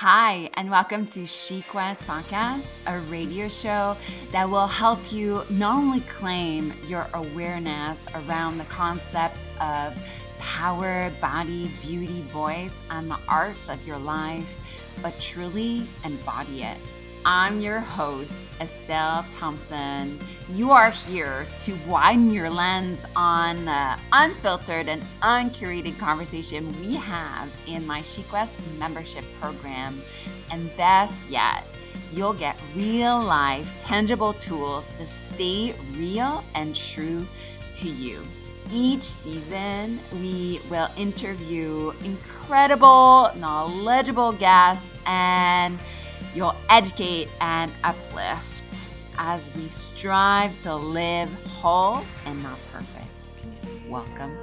Hi, and welcome to She Quest Podcast, a radio show that will help you not only claim your awareness around the concept of power, body, beauty, voice, and the arts of your life, but truly embody it. I'm your host, Estelle Thompson. You are here to widen your lens on the unfiltered and uncurated conversation we have in my SheQuest membership program. And best yet, you'll get real life, tangible tools to stay real and true to you. Each season, we will interview incredible, knowledgeable guests and You'll educate and uplift as we strive to live whole and not perfect. Welcome.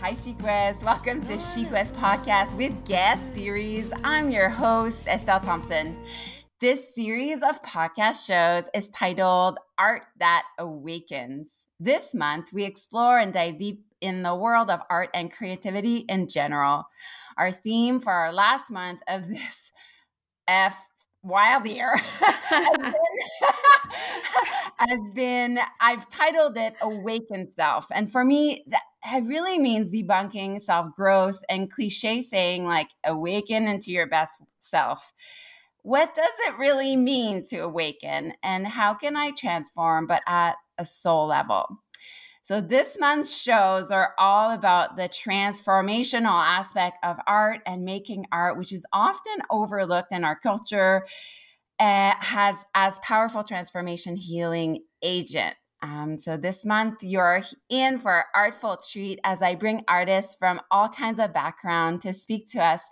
Hi, SheQuest. Welcome to SheQuest Podcast with Guest Series. I'm your host, Estelle Thompson. This series of podcast shows is titled Art That Awakens. This month, we explore and dive deep in the world of art and creativity in general. Our theme for our last month of this F wild year. Has, been, has been i've titled it awaken self. And for me that really means debunking self-growth and cliche saying like awaken into your best self. What does it really mean to awaken and how can i transform but at a soul level so, this month's shows are all about the transformational aspect of art and making art, which is often overlooked in our culture, uh, has as powerful transformation healing agent. Um, so this month you're in for an artful treat as I bring artists from all kinds of background to speak to us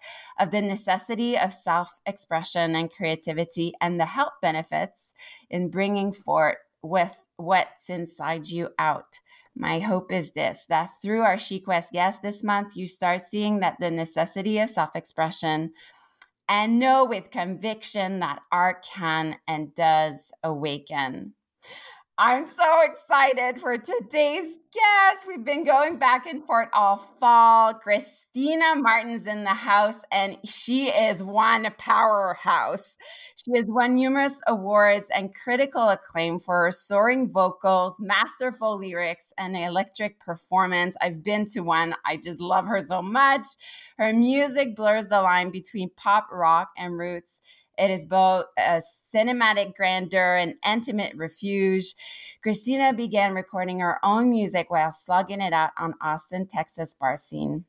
of the necessity of self-expression and creativity and the health benefits in bringing forth with what's inside you out. My hope is this that through our SheQuest guest this month, you start seeing that the necessity of self expression and know with conviction that art can and does awaken. I'm so excited for today's guest. We've been going back and forth all fall. Christina Martin's in the house, and she is one powerhouse. She has won numerous awards and critical acclaim for her soaring vocals, masterful lyrics, and electric performance. I've been to one. I just love her so much. Her music blurs the line between pop, rock, and roots it is both a cinematic grandeur and intimate refuge. Christina began recording her own music while slugging it out on Austin, Texas bar scene.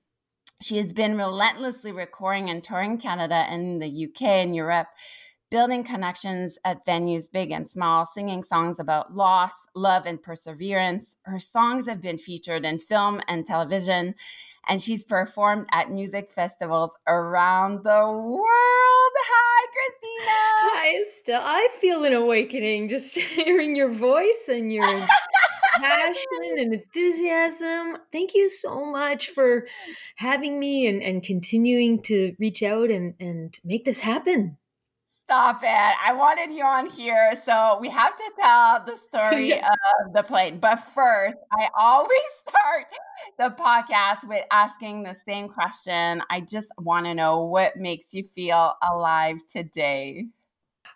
She has been relentlessly recording and touring Canada and the UK and Europe, building connections at venues big and small, singing songs about loss, love, and perseverance. Her songs have been featured in film and television, and she's performed at music festivals around the world. Hi, Christina. Hi, Estelle. I feel an awakening just hearing your voice and your passion and enthusiasm. Thank you so much for having me and, and continuing to reach out and, and make this happen. Stop it. I wanted you on here. So we have to tell the story of the plane. But first, I always start the podcast with asking the same question. I just want to know what makes you feel alive today.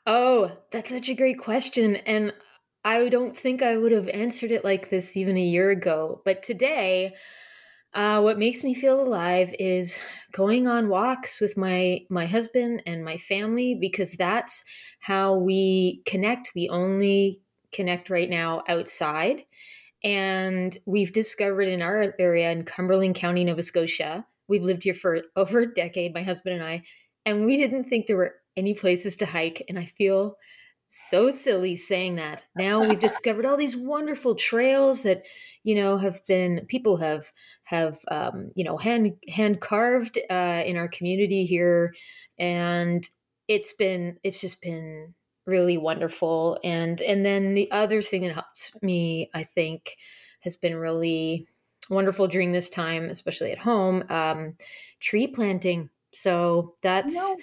Oh, that's such a great question. And I don't think I would have answered it like this even a year ago. But today, uh, what makes me feel alive is going on walks with my my husband and my family because that's how we connect. We only connect right now outside, and we've discovered in our area in Cumberland County, Nova Scotia. We've lived here for over a decade, my husband and I, and we didn't think there were any places to hike. And I feel so silly saying that. Now we've discovered all these wonderful trails that you know have been people have have um, you know hand hand carved uh, in our community here, and it's been it's just been really wonderful. And and then the other thing that helps me, I think, has been really wonderful during this time, especially at home, um, tree planting. So that's. No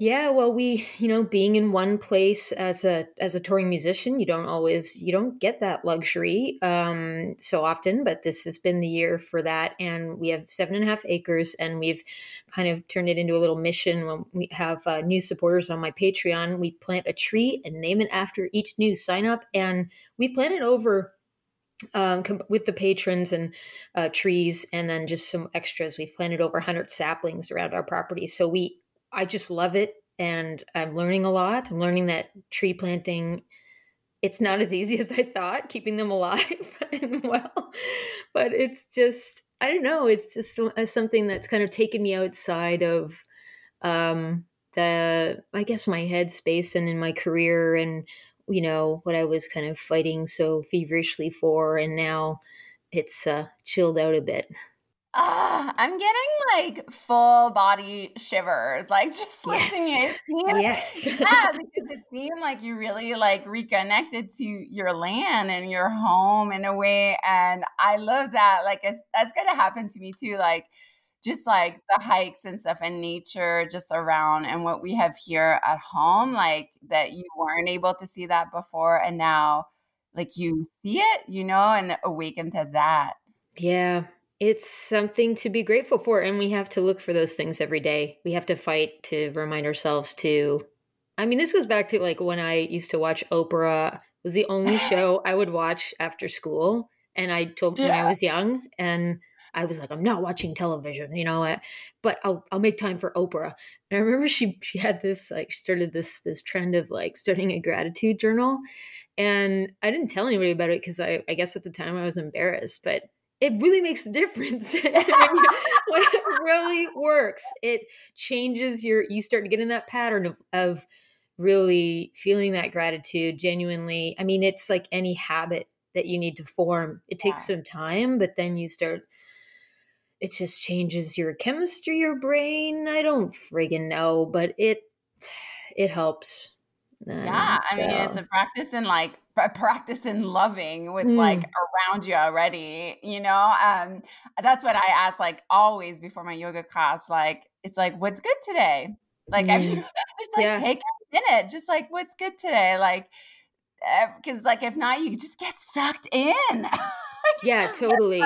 Yeah, well, we, you know, being in one place as a as a touring musician, you don't always you don't get that luxury um, so often. But this has been the year for that, and we have seven and a half acres, and we've kind of turned it into a little mission. When we have uh, new supporters on my Patreon, we plant a tree and name it after each new sign up, and we planted over um, with the patrons and uh, trees, and then just some extras. We've planted over 100 saplings around our property. So we, I just love it, and I'm learning a lot. I'm learning that tree planting, it's not as easy as I thought, keeping them alive and well. But it's just, I don't know, it's just uh, something that's kind of taken me outside of um, the, I guess, my headspace and in my career and you know what I was kind of fighting so feverishly for, and now it's uh, chilled out a bit. Uh, I'm getting like full body shivers, like just listening. Yes. yes. yeah, because it seemed like you really like reconnected to your land and your home in a way, and I love that. Like, it's, that's gonna happen to me too. Like, just like the hikes and stuff and nature just around and what we have here at home like that you weren't able to see that before and now like you see it you know and awaken to that yeah it's something to be grateful for and we have to look for those things every day we have to fight to remind ourselves to i mean this goes back to like when i used to watch oprah it was the only show i would watch after school and i told yeah. when i was young and I was like, I'm not watching television, you know, but I'll I'll make time for Oprah. And I remember she she had this like started this this trend of like starting a gratitude journal, and I didn't tell anybody about it because I I guess at the time I was embarrassed, but it really makes a difference when, when it really works. It changes your you start to get in that pattern of of really feeling that gratitude genuinely. I mean, it's like any habit that you need to form. It takes yeah. some time, but then you start it just changes your chemistry, your brain. I don't friggin' know, but it it helps. Yeah, so. I mean, it's a practice in like in loving with mm. like around you already. You know, um, that's what I ask like always before my yoga class. Like, it's like, what's good today? Like, mm. I just like yeah. take a minute, just like, what's good today? Like, because like if not, you just get sucked in. yeah, totally.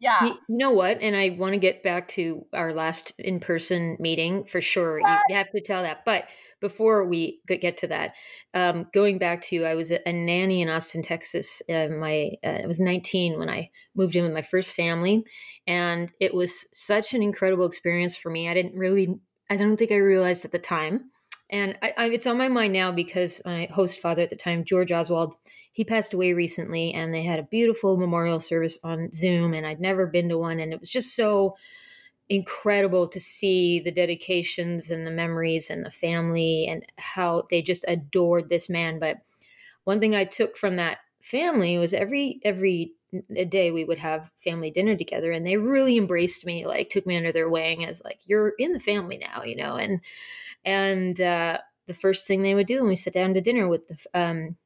Yeah. You, know what? And I want to get back to our last in person meeting for sure. You, you, have to tell that. But before we get to that, um, going back to I was a nanny in Austin, Texas. Uh, my uh, I was 19 when I moved in with my first family, and it was such an incredible experience for me. I didn't really, I don't think I realized at the time, and I, I, it's on my mind now because my host father at the time, George Oswald he passed away recently and they had a beautiful memorial service on Zoom and I'd never been to one and it was just so incredible to see the dedications and the memories and the family and how they just adored this man. But one thing I took from that family was every every day we would have family dinner together and they really embraced me like took me under their wing as like you're in the family now you know and and uh the first thing they would do when we sit down to dinner with the um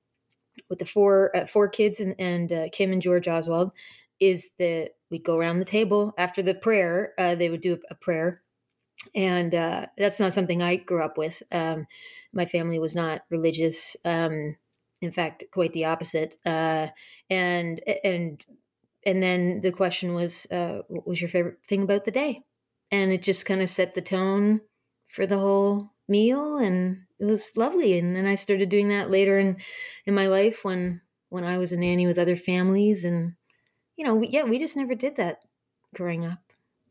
with the four uh, four kids and, and uh, Kim and George Oswald is that we'd go around the table after the prayer. Uh, they would do a, prayer, and uh, that's not something I grew up with. Um, my family was not religious. Um, in fact, quite the opposite. Uh, and and and then the question was, uh, what was your favorite thing about the day? And it just kind of set the tone for the whole meal and it was lovely and then i started doing that later in in my life when when i was a nanny with other families and you know we, yeah we just never did that growing up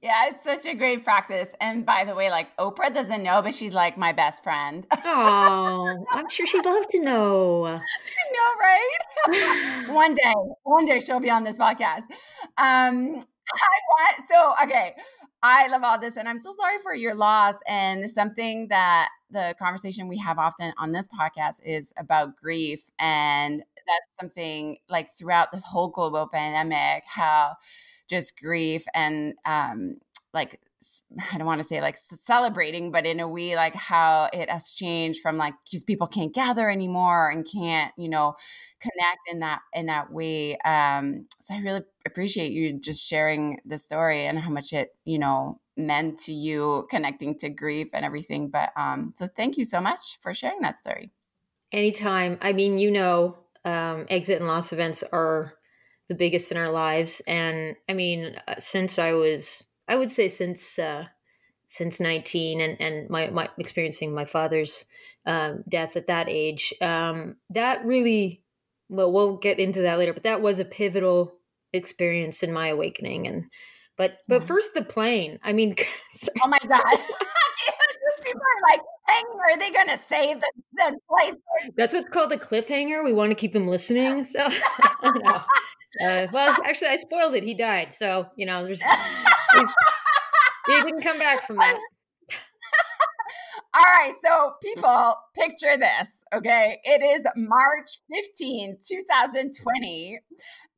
yeah it's such a great practice and by the way like oprah doesn't know but she's like my best friend oh i'm sure she'd love to know you know right one day one day she'll be on this podcast um I want so okay. I love all this, and I'm so sorry for your loss. And something that the conversation we have often on this podcast is about grief, and that's something like throughout this whole global pandemic, how just grief and um, like I don't want to say like celebrating, but in a way like how it has changed from like just people can't gather anymore and can't you know connect in that in that way. Um, so I really appreciate you just sharing the story and how much it you know meant to you connecting to grief and everything. But um, so thank you so much for sharing that story. Anytime. I mean, you know, um, exit and loss events are the biggest in our lives, and I mean, uh, since I was I would say since uh, since 19 and, and my, my experiencing my father's um, death at that age, um, that really, well, we'll get into that later, but that was a pivotal experience in my awakening. And, but, but yeah. first the plane, I mean, oh my God. people are like, hang, are they going to save the, the place? That's what's called a cliffhanger. We want to keep them listening. So. Uh, well, actually, I spoiled it. He died. So, you know, there's he didn't come back from that. All right, so people, picture this, okay? It is March 15, 2020,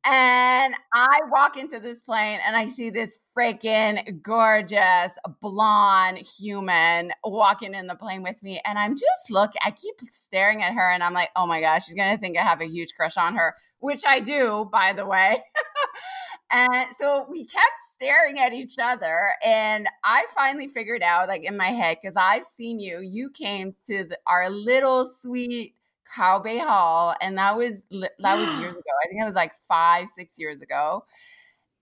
and I walk into this plane and I see this freaking gorgeous blonde human walking in the plane with me. And I'm just look, I keep staring at her and I'm like, oh my gosh, she's gonna think I have a huge crush on her, which I do, by the way. and so we kept staring at each other. And I finally figured out, like in my head, because I've seen you, you came to the, our little sweet Cow Bay Hall, and that was that was years ago. I think it was like five, six years ago.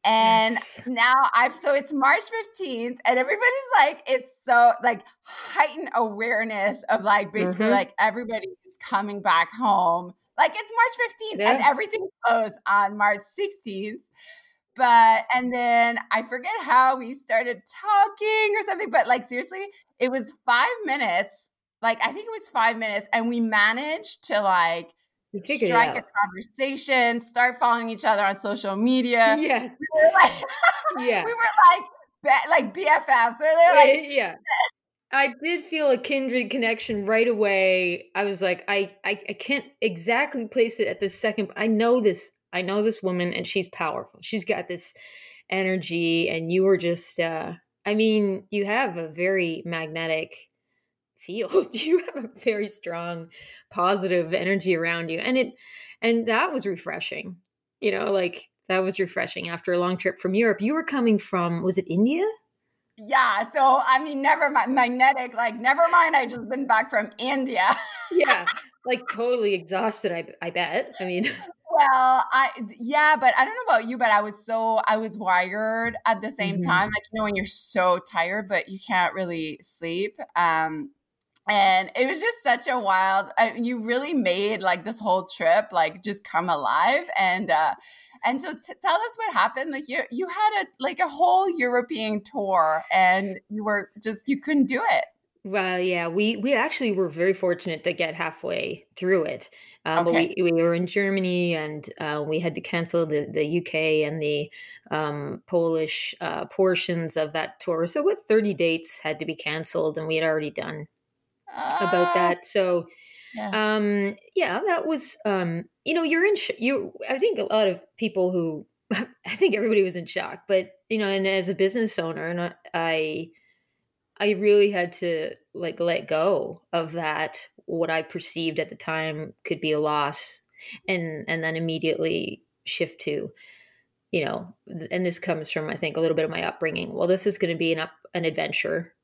And yes. now I've so it's March 15th, and everybody's like, it's so like heightened awareness of like basically mm-hmm. like everybody is coming back home. Like it's March 15th, yeah. and everything closed on March 16th. But and then I forget how we started talking or something, but like seriously, it was five minutes like I think it was five minutes, and we managed to like strike a conversation, start following each other on social media. Yes. We were like, yeah. We were like, like BFFs. Or they're like, yeah. I did feel a kindred connection right away. I was like, I, I, I can't exactly place it at this second. But I know this. I know this woman, and she's powerful. She's got this energy, and you were just. uh I mean, you have a very magnetic field you have a very strong positive energy around you. And it and that was refreshing. You know like that was refreshing after a long trip from europe. You were coming from was it india? Yeah so i mean never mind magnetic like never mind i just been back from india. Yeah like totally exhausted i, I bet. I mean well i yeah but i don't know about you but i was so i was wired at the same mm-hmm. time like you know when you're so tired but you can't really sleep um and it was just such a wild uh, you really made like this whole trip like just come alive. And uh and so t- tell us what happened. Like you you had a like a whole european tour and you were just you couldn't do it. Well yeah we we actually were very fortunate to get halfway through it um, okay. but we, we were in germany and uh, we had to cancel the the uk and the um, polish uh, portions of that tour. So what 30 dates had to be canceled and we had already done about ah. that. So, yeah. um, yeah, that was, um, you know, you're in, sh- you, I think a lot of people who, I think everybody was in shock, but, you know, and as a business owner, and I, I really had to like let go of that, what I perceived at the time could be a loss and, and then immediately shift to, you know, and this comes from, I think, a little bit of my upbringing. Well, this is going to be an up, an adventure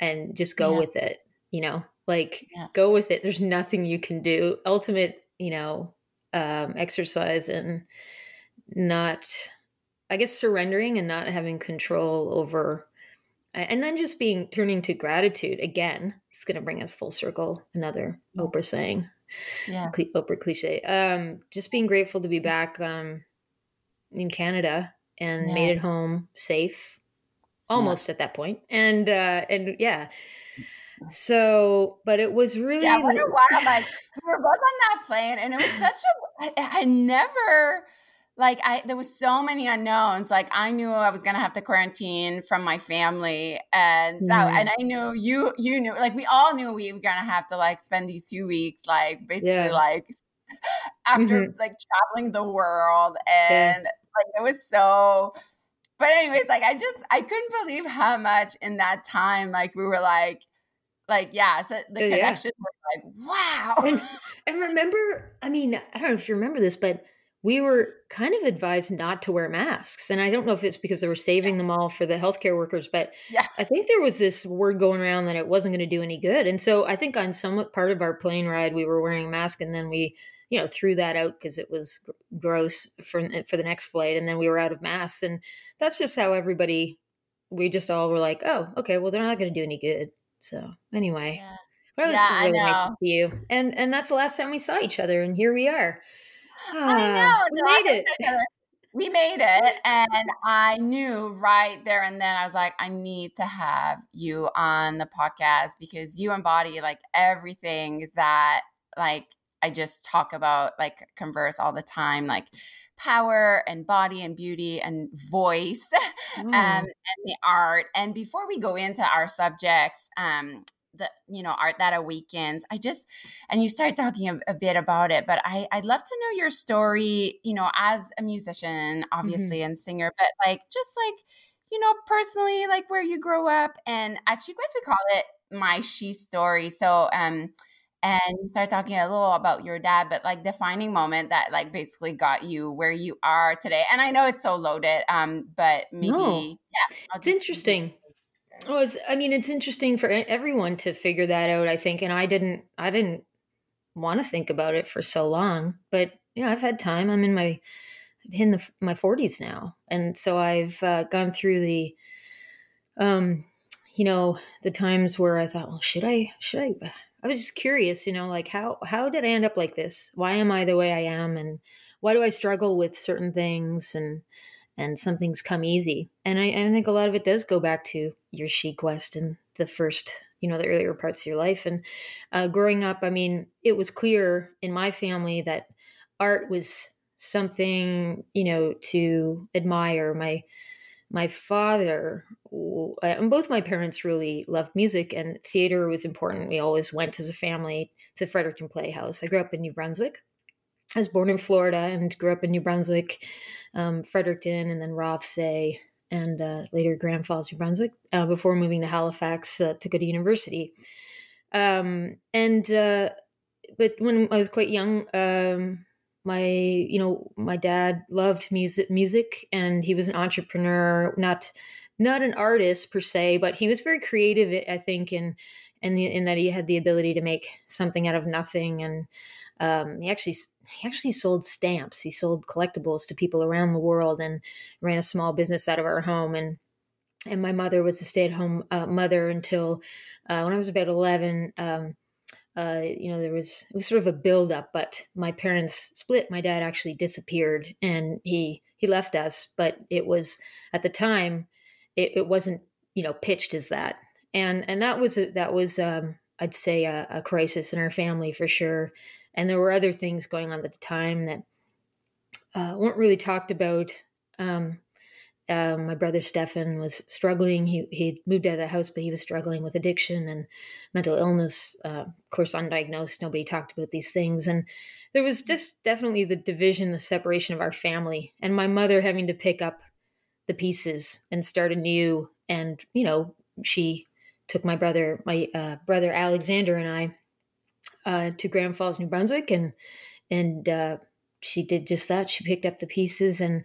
and just go yeah. with it, you know, like yeah. go with it. There's nothing you can do. Ultimate, you know, um, exercise and not, I guess, surrendering and not having control over, and then just being turning to gratitude again. It's going to bring us full circle. Another. Oprah saying, yeah, Oprah cliche. Um, just being grateful to be back um, in Canada and yeah. made it home safe, almost yeah. at that point. And uh, and yeah so, but it was really yeah. What a while! Like we were both on that plane, and it was such a. I, I never like I there was so many unknowns. Like I knew I was gonna have to quarantine from my family, and that, mm. and I knew you you knew like we all knew we were gonna have to like spend these two weeks like basically yeah. like after mm-hmm. like traveling the world, and yeah. like it was so but anyways, like I just I couldn't believe how much in that time, like we were like, like yeah, so the uh, connection yeah. was like wow. And, and remember, I mean, I don't know if you remember this, but we were kind of advised not to wear masks. And I don't know if it's because they were saving them all for the healthcare workers, but yeah. I think there was this word going around that it wasn't going to do any good. And so I think on some part of our plane ride, we were wearing a mask and then we, you know, threw that out because it was gross for, for the next flight. And then we were out of masks. And that's just how everybody, we just all were like, oh, okay, well, they're not going to do any good. So anyway. Yeah. But it was yeah, really nice to see you. And and that's the last time we saw each other. And here we are. I know. Ah, we made it. We made it. And I knew right there and then, I was like, I need to have you on the podcast because you embody like everything that like I just talk about, like converse all the time, like power and body and beauty and voice mm. um, and the art. And before we go into our subjects, um, the you know art that awakens i just and you start talking a, a, bit about it but i i'd love to know your story you know as a musician obviously mm-hmm. and singer but like just like you know personally like where you grow up and at She Quest we call it my she story so um and you start talking a little about your dad but like defining moment that like basically got you where you are today and i know it's so loaded um but maybe no. yeah it's interesting well, it's, I mean, it's interesting for everyone to figure that out. I think, and I didn't, I didn't want to think about it for so long. But you know, I've had time. I'm in my, in the my 40s now, and so I've uh, gone through the, um, you know, the times where I thought, well, should I, should I? I was just curious, you know, like how how did I end up like this? Why am I the way I am, and why do I struggle with certain things and and some things come easy. And I, I, think a lot of it does go back to your she quest and the first, you know, the earlier parts of your life. And uh, growing up, I mean, it was clear in my family that art was something, you know, to admire. My my father and both my parents really loved music and theater was important. We always went as a family to the Fredericton Playhouse. I grew up in New Brunswick I was born in Florida and grew up in New Brunswick, um, Fredericton, and then Rothesay, and uh, later Grand Falls, New Brunswick, uh, before moving to Halifax uh, to go to university. Um, and uh, but when I was quite young, um, my you know my dad loved music, music, and he was an entrepreneur, not not an artist per se, but he was very creative. I think in in, in that he had the ability to make something out of nothing and um, he actually he actually sold stamps. He sold collectibles to people around the world and ran a small business out of our home. And and my mother was a stay at home uh, mother until uh, when I was about eleven. Um, uh, you know, there was it was sort of a build up, but my parents split. My dad actually disappeared, and he he left us. But it was at the time, it, it wasn't you know pitched as that, and and that was a, that was um, I'd say a, a crisis in our family for sure and there were other things going on at the time that uh, weren't really talked about. Um, uh, my brother Stefan was struggling. He he moved out of the house, but he was struggling with addiction and mental illness. Uh, of course, undiagnosed. Nobody talked about these things, and there was just definitely the division, the separation of our family, and my mother having to pick up the pieces and start anew. And you know, she took my brother, my uh, brother Alexander, and I uh, to Grand Falls, New Brunswick, and and uh, she did just that. She picked up the pieces, and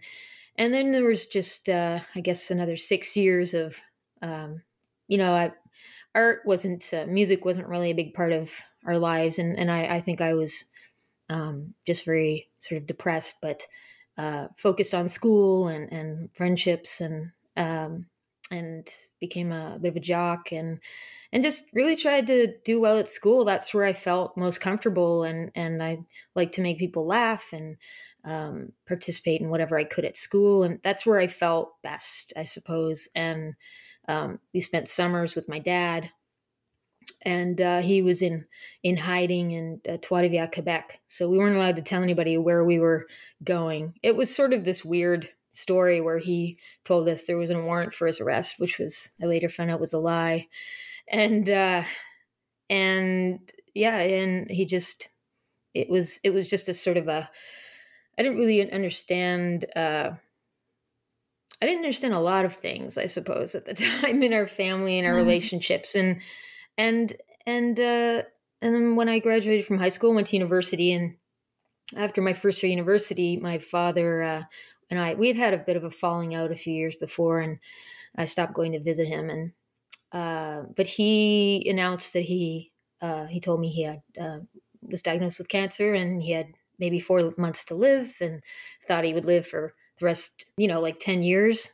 and then there was just uh, I guess another six years of um, you know I, art wasn't uh, music wasn't really a big part of our lives, and and I, I think I was um, just very sort of depressed, but uh, focused on school and and friendships and um, and became a bit of a jock and and just really tried to do well at school. That's where I felt most comfortable, and and I like to make people laugh and um, participate in whatever I could at school, and that's where I felt best, I suppose. And um, we spent summers with my dad, and uh, he was in in hiding in uh, Trois-Rivières, Quebec, so we weren't allowed to tell anybody where we were going. It was sort of this weird story where he told us there was a warrant for his arrest, which was I later found out was a lie and uh and yeah and he just it was it was just a sort of a i didn't really understand uh I didn't understand a lot of things, I suppose, at the time in our family and our mm. relationships, and and and uh, and then when I graduated from high school, went to university, and after my first year university, my father uh, and I we had had a bit of a falling out a few years before, and I stopped going to visit him, and uh, but he announced that he uh, he told me he had uh, was diagnosed with cancer, and he had maybe four months to live, and thought he would live for the rest, you know, like ten years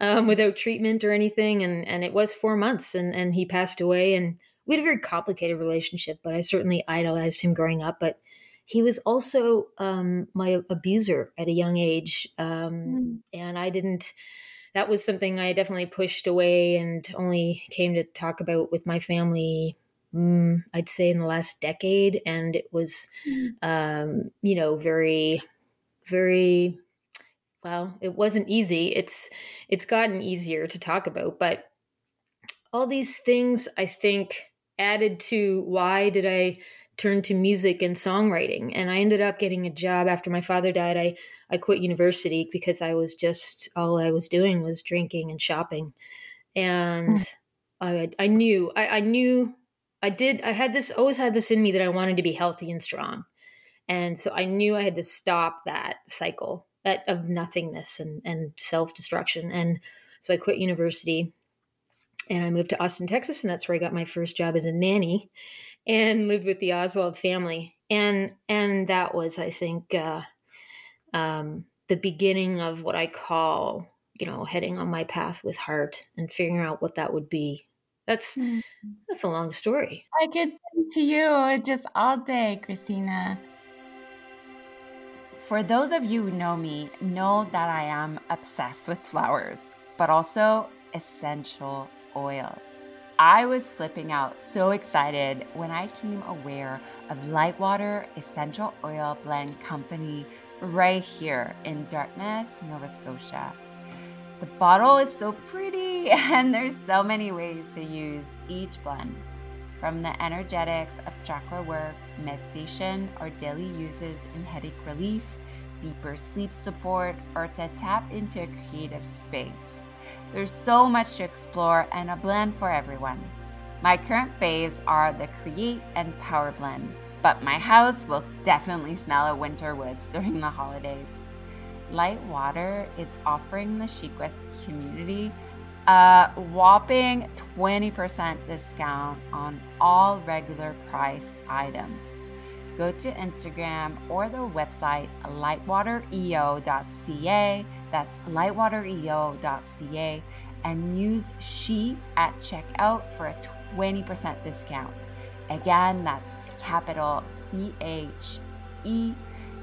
um, without treatment or anything, and and it was four months, and and he passed away, and we had a very complicated relationship, but I certainly idolized him growing up, but he was also um, my abuser at a young age um, mm. and i didn't that was something i definitely pushed away and only came to talk about with my family mm, i'd say in the last decade and it was mm. um, you know very very well it wasn't easy it's it's gotten easier to talk about but all these things i think added to why did i turned to music and songwriting and i ended up getting a job after my father died i i quit university because i was just all i was doing was drinking and shopping and mm. i i knew I, I knew i did i had this always had this in me that i wanted to be healthy and strong and so i knew i had to stop that cycle that of nothingness and and self-destruction and so i quit university and I moved to Austin, Texas, and that's where I got my first job as a nanny and lived with the Oswald family. And and that was, I think, uh, um, the beginning of what I call, you know, heading on my path with heart and figuring out what that would be. That's mm. that's a long story. I could to you just all day, Christina. For those of you who know me, know that I am obsessed with flowers, but also essential oils. I was flipping out, so excited when I came aware of Lightwater Essential Oil Blend Company right here in Dartmouth, Nova Scotia. The bottle is so pretty, and there's so many ways to use each blend. From the energetics of chakra work, meditation, or daily uses in headache relief, deeper sleep support, or to tap into a creative space. There's so much to explore and a blend for everyone. My current faves are the Create and Power Blend, but my house will definitely smell of winter woods during the holidays. Light Water is offering the SheQuest community a whopping 20% discount on all regular priced items go to Instagram or their website, lightwatereo.ca. That's lightwatereo.ca and use she at checkout for a 20% discount. Again, that's capital C H E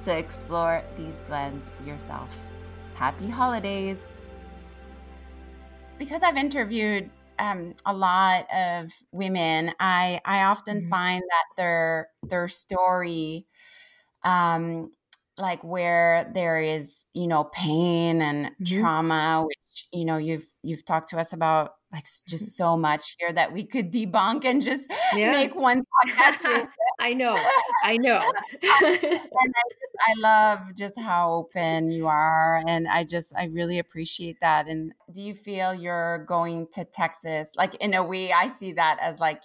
to explore these blends yourself. Happy holidays! Because I've interviewed um, a lot of women, I I often mm-hmm. find that their their story, um, like where there is you know pain and mm-hmm. trauma, which you know you've you've talked to us about like just mm-hmm. so much here that we could debunk and just yeah. make one podcast with. I know, I know. and I, just, I love just how open you are, and I just I really appreciate that. And do you feel you're going to Texas? Like in a way, I see that as like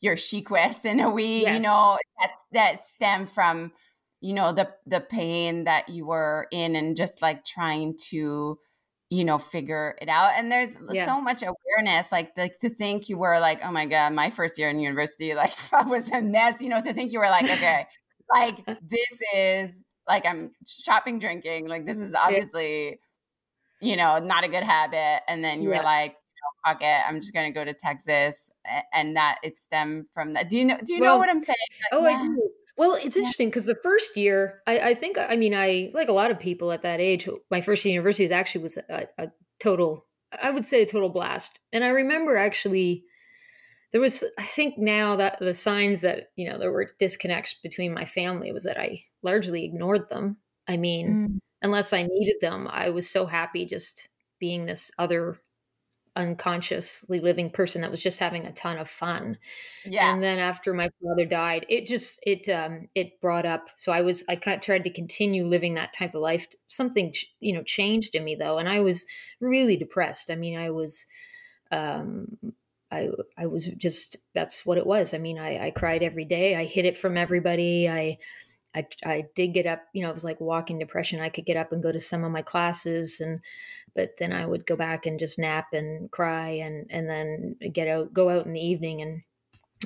your SheQuest in a way, yes. you know, that that stem from you know the the pain that you were in and just like trying to you know figure it out and there's yeah. so much awareness like like to think you were like oh my god my first year in university like I was a mess you know to think you were like okay like this is like i'm shopping drinking like this is obviously yeah. you know not a good habit and then you yeah. were like fuck it i'm just gonna go to texas and that it stemmed from that do you know do you well, know what i'm saying like, oh i do well, it's interesting because the first year, I, I, think, I mean, I like a lot of people at that age. My first university was actually was a, a, total, I would say, a total blast. And I remember actually, there was, I think now that the signs that you know there were disconnects between my family was that I largely ignored them. I mean, mm. unless I needed them, I was so happy just being this other unconsciously living person that was just having a ton of fun. Yeah. And then after my father died, it just it um it brought up so I was I kind of tried to continue living that type of life. Something you know changed in me though and I was really depressed. I mean, I was um I I was just that's what it was. I mean, I I cried every day. I hid it from everybody. I I, I did get up, you know, it was like walking depression. I could get up and go to some of my classes and but then I would go back and just nap and cry and and then get out go out in the evening and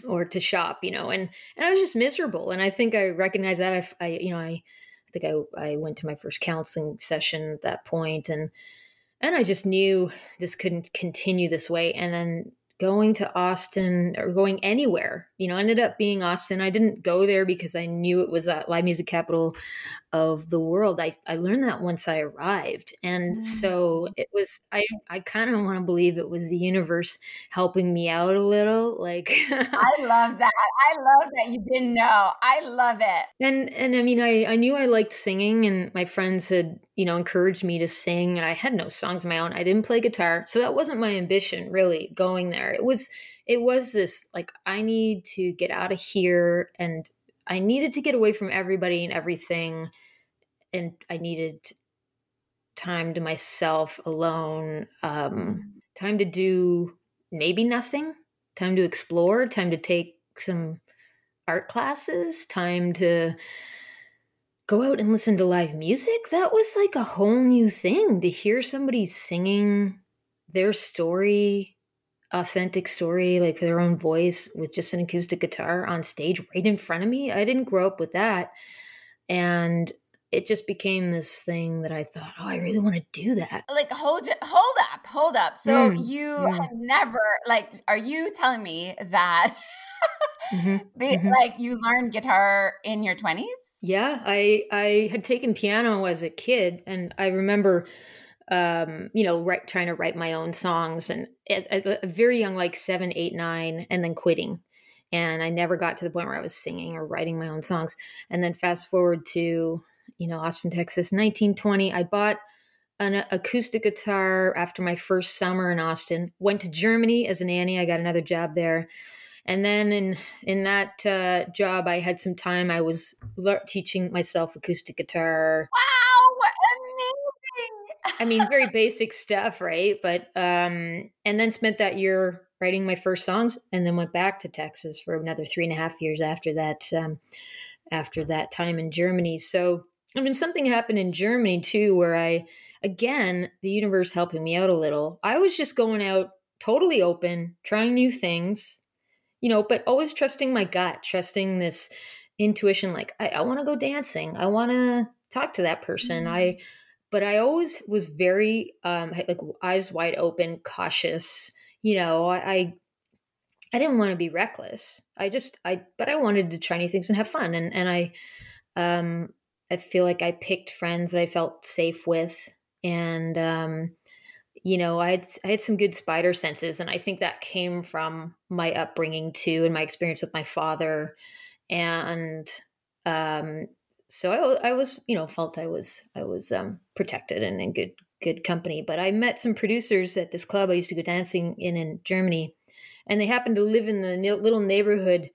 or to shop, you know, and and I was just miserable. And I think I recognized that I, I you know I, I think I I went to my first counseling session at that point and and I just knew this couldn't continue this way. And then going to Austin or going anywhere. You know, ended up being Austin. I didn't go there because I knew it was a live music capital of the world. I, I learned that once I arrived. And mm. so it was, I, I kind of want to believe it was the universe helping me out a little. Like, I love that. I love that you didn't know. I love it. And, and I mean, I, I knew I liked singing and my friends had, you know, encouraged me to sing and I had no songs of my own. I didn't play guitar. So that wasn't my ambition really going there. It was, it was this like, I need to get out of here and I needed to get away from everybody and everything. And I needed time to myself alone, um, time to do maybe nothing, time to explore, time to take some art classes, time to go out and listen to live music. That was like a whole new thing to hear somebody singing their story authentic story, like their own voice with just an acoustic guitar on stage right in front of me. I didn't grow up with that. And it just became this thing that I thought, oh, I really want to do that. Like, hold, hold up, hold up. So mm, you have never, like, are you telling me that, mm-hmm, the, mm-hmm. like, you learned guitar in your twenties? Yeah, I I had taken piano as a kid, and I remember um, you know, write, trying to write my own songs and at, at, a very young, like seven, eight, nine, and then quitting. And I never got to the point where I was singing or writing my own songs. And then fast forward to, you know, Austin, Texas, 1920. I bought an acoustic guitar after my first summer in Austin. Went to Germany as a nanny. I got another job there. And then in in that uh, job, I had some time. I was le- teaching myself acoustic guitar. Wow! I mean, very basic stuff, right? But um, and then spent that year writing my first songs, and then went back to Texas for another three and a half years after that. Um, after that time in Germany, so I mean, something happened in Germany too, where I again the universe helping me out a little. I was just going out totally open, trying new things, you know, but always trusting my gut, trusting this intuition. Like I, I want to go dancing, I want to talk to that person. Mm-hmm. I but I always was very um, like eyes wide open, cautious. You know, I, I didn't want to be reckless. I just I but I wanted to try new things and have fun. And and I um I feel like I picked friends that I felt safe with. And um, you know, I had I had some good spider senses, and I think that came from my upbringing too, and my experience with my father. And um, so I, I was, you know, felt I was, I was um, protected and in good, good company. But I met some producers at this club I used to go dancing in in Germany, and they happened to live in the little neighborhood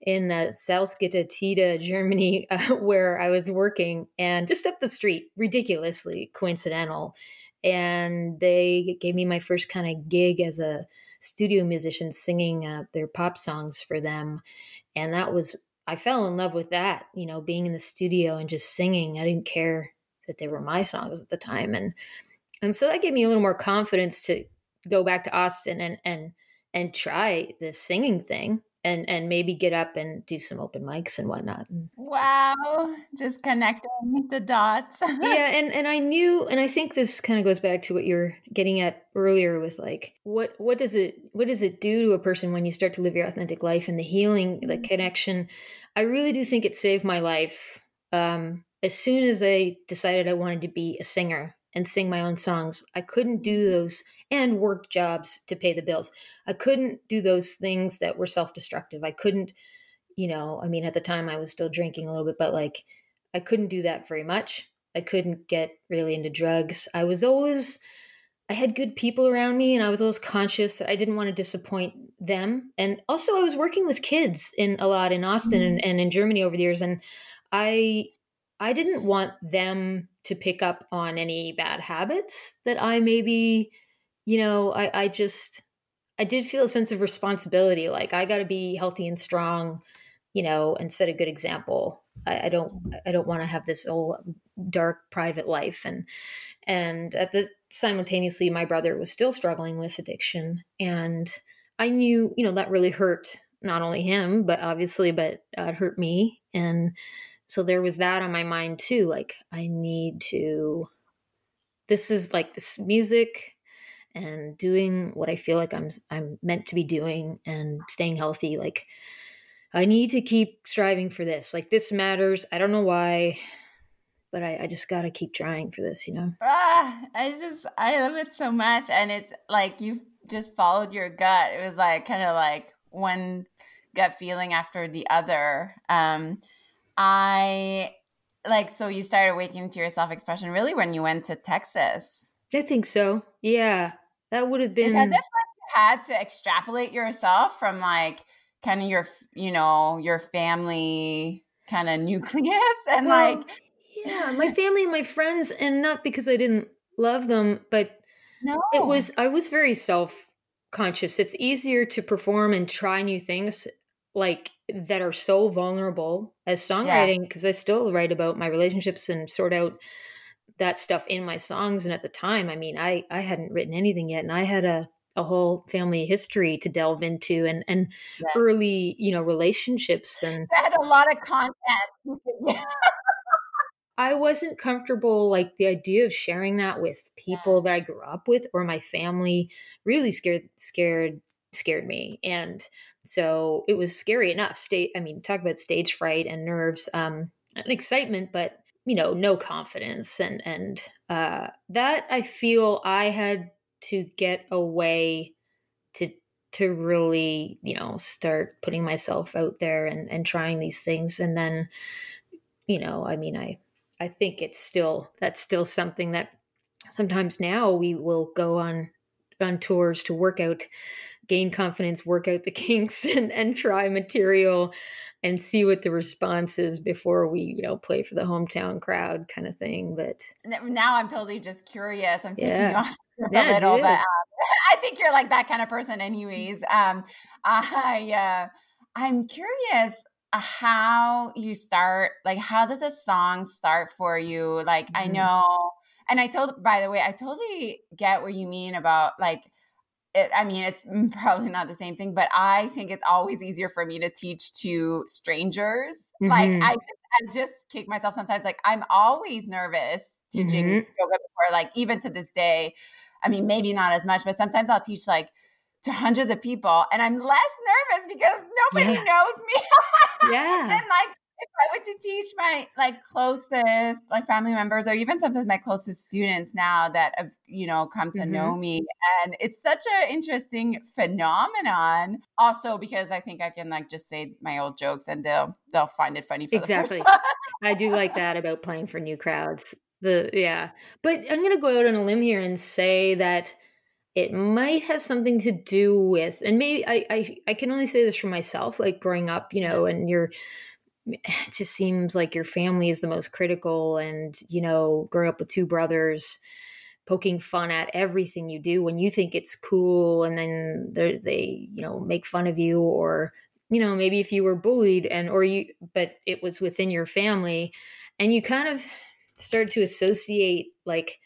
in uh, Salzgitter Germany, uh, where I was working, and just up the street, ridiculously coincidental. And they gave me my first kind of gig as a studio musician singing uh, their pop songs for them. And that was I fell in love with that, you know, being in the studio and just singing. I didn't care that they were my songs at the time. And and so that gave me a little more confidence to go back to Austin and and and try this singing thing and and maybe get up and do some open mics and whatnot. Wow, just connecting the dots. yeah, and and I knew, and I think this kind of goes back to what you're getting at earlier with like what what does it what does it do to a person when you start to live your authentic life and the healing, the mm-hmm. connection. I really do think it saved my life. Um, as soon as I decided I wanted to be a singer and sing my own songs, I couldn't do those and work jobs to pay the bills. I couldn't do those things that were self destructive. I couldn't, you know, I mean, at the time I was still drinking a little bit, but like I couldn't do that very much. I couldn't get really into drugs. I was always, I had good people around me and I was always conscious that I didn't want to disappoint them. And also I was working with kids in a lot in Austin mm-hmm. and, and in Germany over the years. And I I didn't want them to pick up on any bad habits that I maybe, you know, I, I just I did feel a sense of responsibility. Like I gotta be healthy and strong, you know, and set a good example. I, I don't I don't want to have this old dark private life and and at the simultaneously my brother was still struggling with addiction and i knew you know that really hurt not only him but obviously but uh, it hurt me and so there was that on my mind too like i need to this is like this music and doing what i feel like i'm i'm meant to be doing and staying healthy like i need to keep striving for this like this matters i don't know why but I, I just got to keep trying for this, you know? Ah, I just, I love it so much. And it's like you've just followed your gut. It was like kind of like one gut feeling after the other. Um, I like, so you started waking to your self expression really when you went to Texas. I think so. Yeah. That would have been. It's as if like you had to extrapolate yourself from like kind of your, you know, your family kind of nucleus and well, like yeah, my family and my friends, and not because I didn't love them, but no. it was I was very self conscious. It's easier to perform and try new things like that are so vulnerable as songwriting because yeah. I still write about my relationships and sort out that stuff in my songs. And at the time, I mean, I I hadn't written anything yet, and I had a a whole family history to delve into and and yeah. early you know relationships and I had a lot of content I wasn't comfortable like the idea of sharing that with people yeah. that I grew up with or my family really scared scared scared me and so it was scary enough. State I mean talk about stage fright and nerves um and excitement but you know no confidence. And and uh that I feel I had to get away to to really you know start putting myself out there and and trying these things. And then you know I mean I I think it's still that's still something that sometimes now we will go on on tours to work out gain confidence work out the kinks and, and try material and see what the response is before we you know play for the hometown crowd kind of thing but now i'm totally just curious i'm taking yeah. you off yeah, a little but um, i think you're like that kind of person anyways um i uh i'm curious how you start like how does a song start for you like mm-hmm. i know and i told by the way i totally get what you mean about like it, i mean it's probably not the same thing but i think it's always easier for me to teach to strangers mm-hmm. like i I just kick myself sometimes. Like I'm always nervous teaching mm-hmm. yoga before, like even to this day. I mean, maybe not as much, but sometimes I'll teach like to hundreds of people and I'm less nervous because nobody yeah. knows me. yeah. And like if I were to teach my like closest like family members or even sometimes my closest students now that have you know come to mm-hmm. know me and it's such an interesting phenomenon. Also because I think I can like just say my old jokes and they'll they'll find it funny exactly. I do like that about playing for new crowds. The yeah. But I'm gonna go out on a limb here and say that it might have something to do with and maybe I, I i can only say this for myself like growing up you know and you're it just seems like your family is the most critical and you know growing up with two brothers poking fun at everything you do when you think it's cool and then they you know make fun of you or you know maybe if you were bullied and or you but it was within your family and you kind of start to associate like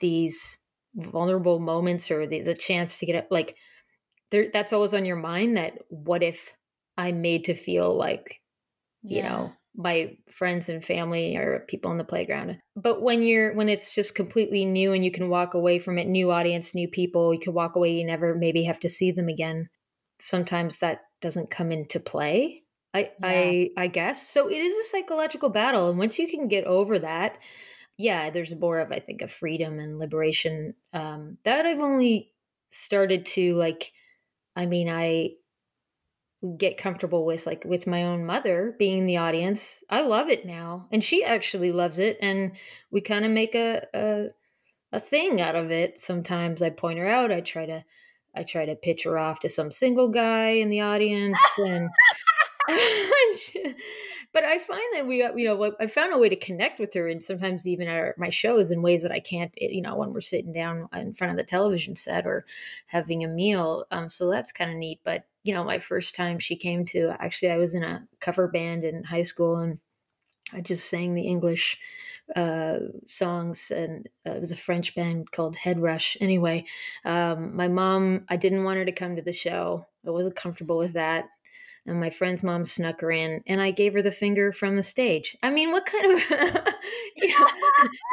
these vulnerable moments or the, the chance to get it like there that's always on your mind that what if i'm made to feel like you know my friends and family or people on the playground but when you're when it's just completely new and you can walk away from it new audience new people you can walk away you never maybe have to see them again sometimes that doesn't come into play i yeah. i i guess so it is a psychological battle and once you can get over that yeah, there's more of I think a freedom and liberation um, that I've only started to like. I mean, I get comfortable with like with my own mother being in the audience. I love it now, and she actually loves it, and we kind of make a, a a thing out of it. Sometimes I point her out. I try to I try to pitch her off to some single guy in the audience and but I find that we, you know, I found a way to connect with her, and sometimes even at my shows in ways that I can't, you know, when we're sitting down in front of the television set or having a meal. Um, so that's kind of neat. But you know, my first time she came to, actually, I was in a cover band in high school, and I just sang the English uh, songs, and uh, it was a French band called Head Rush. Anyway, um, my mom, I didn't want her to come to the show. I wasn't comfortable with that and my friend's mom snuck her in and I gave her the finger from the stage. I mean, what kind of yeah,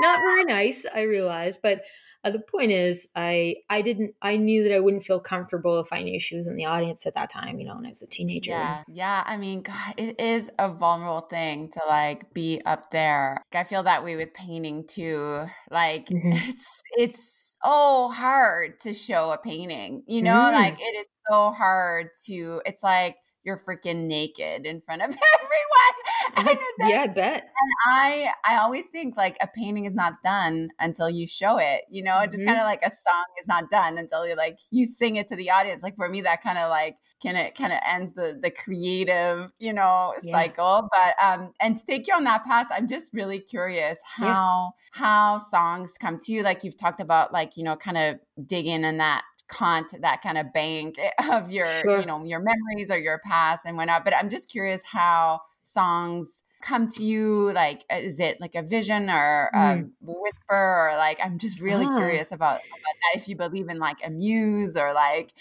not very nice, I realize, but uh, the point is I I didn't I knew that I wouldn't feel comfortable if I knew she was in the audience at that time, you know, when I was a teenager. Yeah. Yeah, I mean, God, it is a vulnerable thing to like be up there. I feel that way with painting too. Like mm-hmm. it's it's so hard to show a painting, you know? Mm. Like it is so hard to it's like you're freaking naked in front of everyone. then, yeah, I bet. And I I always think like a painting is not done until you show it. You know, mm-hmm. just kind of like a song is not done until you like you sing it to the audience. Like for me, that kind of like kind of kind of ends the the creative you know yeah. cycle but um and to take you on that path i'm just really curious how yeah. how songs come to you like you've talked about like you know kind of digging in that Kant, that kind of bank of your, sure. you know, your memories or your past and whatnot. But I'm just curious how songs come to you. Like, uh, is it like a vision or mm. a whisper, or like I'm just really ah. curious about, about that. If you believe in like a muse or like,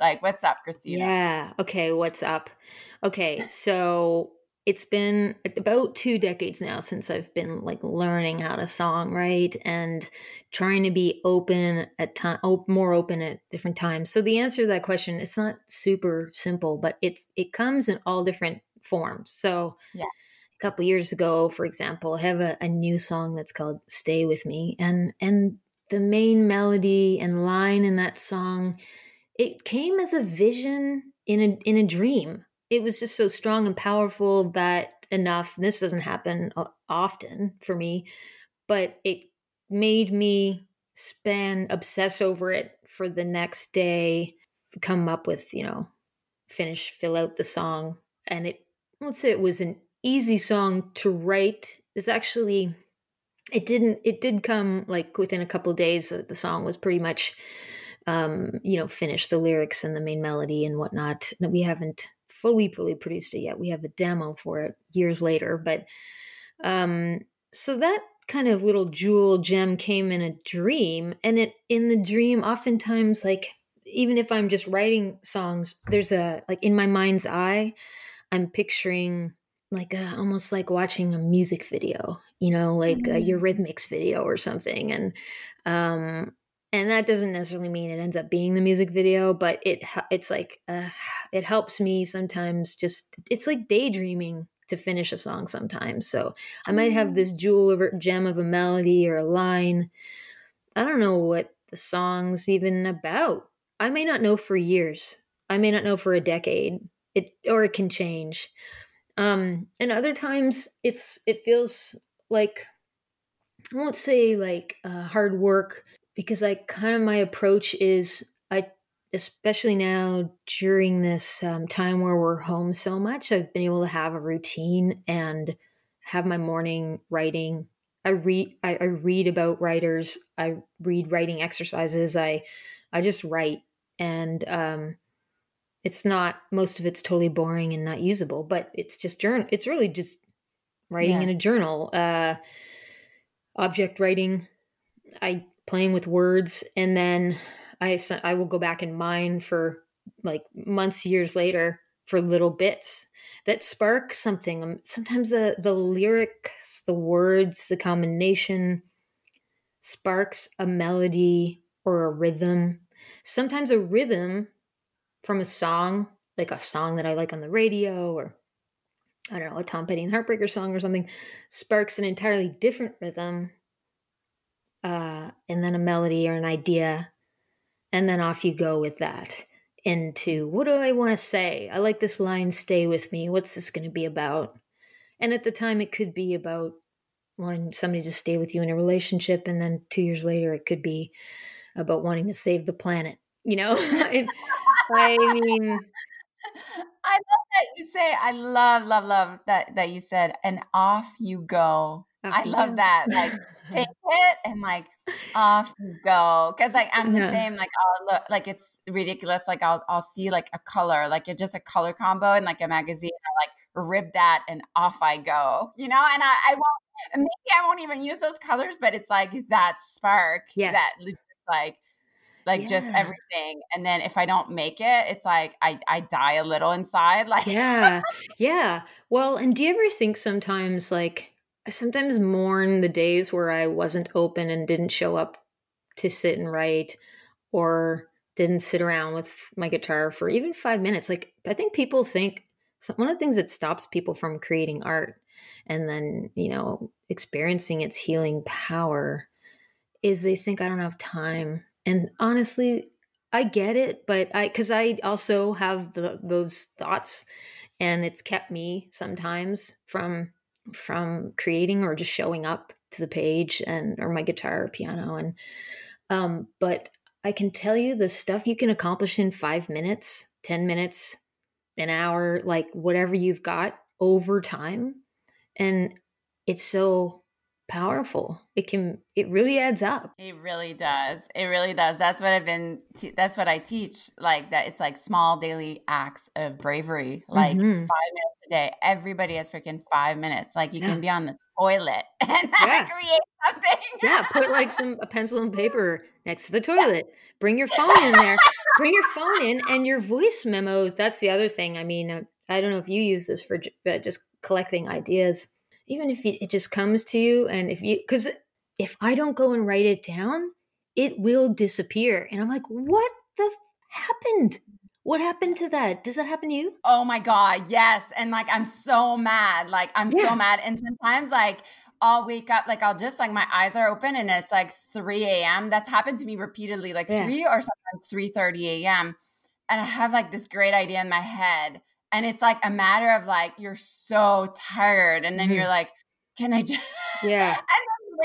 like what's up, Christina? Yeah. Okay. What's up? Okay. So it's been about two decades now since I've been like learning how to songwrite and trying to be open at time, more open at different times. So the answer to that question, it's not super simple, but it's it comes in all different forms. So yeah. a couple years ago, for example, I have a, a new song that's called "Stay with Me," and and the main melody and line in that song, it came as a vision in a in a dream it was just so strong and powerful that enough this doesn't happen often for me but it made me spend obsess over it for the next day come up with you know finish fill out the song. And it let's say it was an easy song to write. It's actually it didn't it did come like within a couple days the, the song was pretty much um you know finished the lyrics and the main melody and whatnot. We haven't fully fully produced it yet. We have a demo for it years later, but um, so that kind of little jewel gem came in a dream, and it in the dream oftentimes like even if I'm just writing songs, there's a like in my mind's eye, I'm picturing like a, almost like watching a music video, you know, like mm-hmm. a Eurythmics video or something, and um, and that doesn't necessarily mean it ends up being the music video but it it's like uh, it helps me sometimes just it's like daydreaming to finish a song sometimes. So i might have this mm. jewel of a gem of a melody or a line. I don't know what the song's even about. I may not know for years. I may not know for a decade. It or it can change. Um and other times it's it feels like I won't say like uh, hard work because I kind of my approach is I especially now during this um, time where we're home so much I've been able to have a routine and have my morning writing. I read I, I read about writers. I read writing exercises. I I just write and um, it's not most of it's totally boring and not usable but it's just journal it's really just writing yeah. in a journal uh, object writing. I playing with words and then I I will go back and mine for like months years later for little bits that spark something. Um, sometimes the the lyrics the words the combination sparks a melody or a rhythm. Sometimes a rhythm from a song like a song that I like on the radio or I don't know, a Tom Petty and Heartbreaker song or something, sparks an entirely different rhythm uh, and then a melody or an idea, and then off you go with that into what do I want to say? I like this line, stay with me. What's this going to be about? And at the time, it could be about wanting somebody to stay with you in a relationship, and then two years later, it could be about wanting to save the planet. You know, I, I mean, I love that you say. I love, love, love that that you said, and off you go. Off I love that. Like take it and like off you go. Because like I'm the yeah. same. Like I'll look like it's ridiculous. Like I'll I'll see like a color, like it's just a color combo in like a magazine. I like rip that and off I go. You know, and I, I won't. Maybe I won't even use those colors, but it's like that spark. Yes. That like like yeah. just everything and then if i don't make it it's like i i die a little inside like yeah yeah well and do you ever think sometimes like i sometimes mourn the days where i wasn't open and didn't show up to sit and write or didn't sit around with my guitar for even five minutes. Like i think people think one of the things that stops people from creating art and then you know experiencing its healing power is they think i don't have time. And honestly, I get it, but I because I also have the, those thoughts, and it's kept me sometimes from from creating or just showing up to the page and or my guitar or piano and um but I can tell you the stuff you can accomplish in 5 minutes, 10 minutes, an hour, like whatever you've got over time and it's so powerful. It can it really adds up. It really does. It really does. That's what I've been that's what I teach like that it's like small daily acts of bravery. Like mm-hmm. 5 minutes a day. Everybody has freaking 5 minutes. Like you yeah. can be on the toilet and yeah. create something. yeah, put like some a pencil and paper next to the toilet. Yeah. Bring your phone in there. Bring your phone in and your voice memos. That's the other thing. I mean, uh, I don't know if you use this for just collecting ideas even if it, just comes to you and if you because if i don't go and write it down it will disappear and i'm like what the f- happened what happened to that does that happen to you oh my god yes and like i'm so mad like i'm yeah. so mad and sometimes like I'll wake up, like I'll just like my eyes are open and it's like 3 a.m. That's happened to me repeatedly, like yeah. 3 or sometimes 3 30 a.m. And I have like this great idea in my head and it's like a matter of like you're so tired and then mm-hmm. you're like can i just yeah and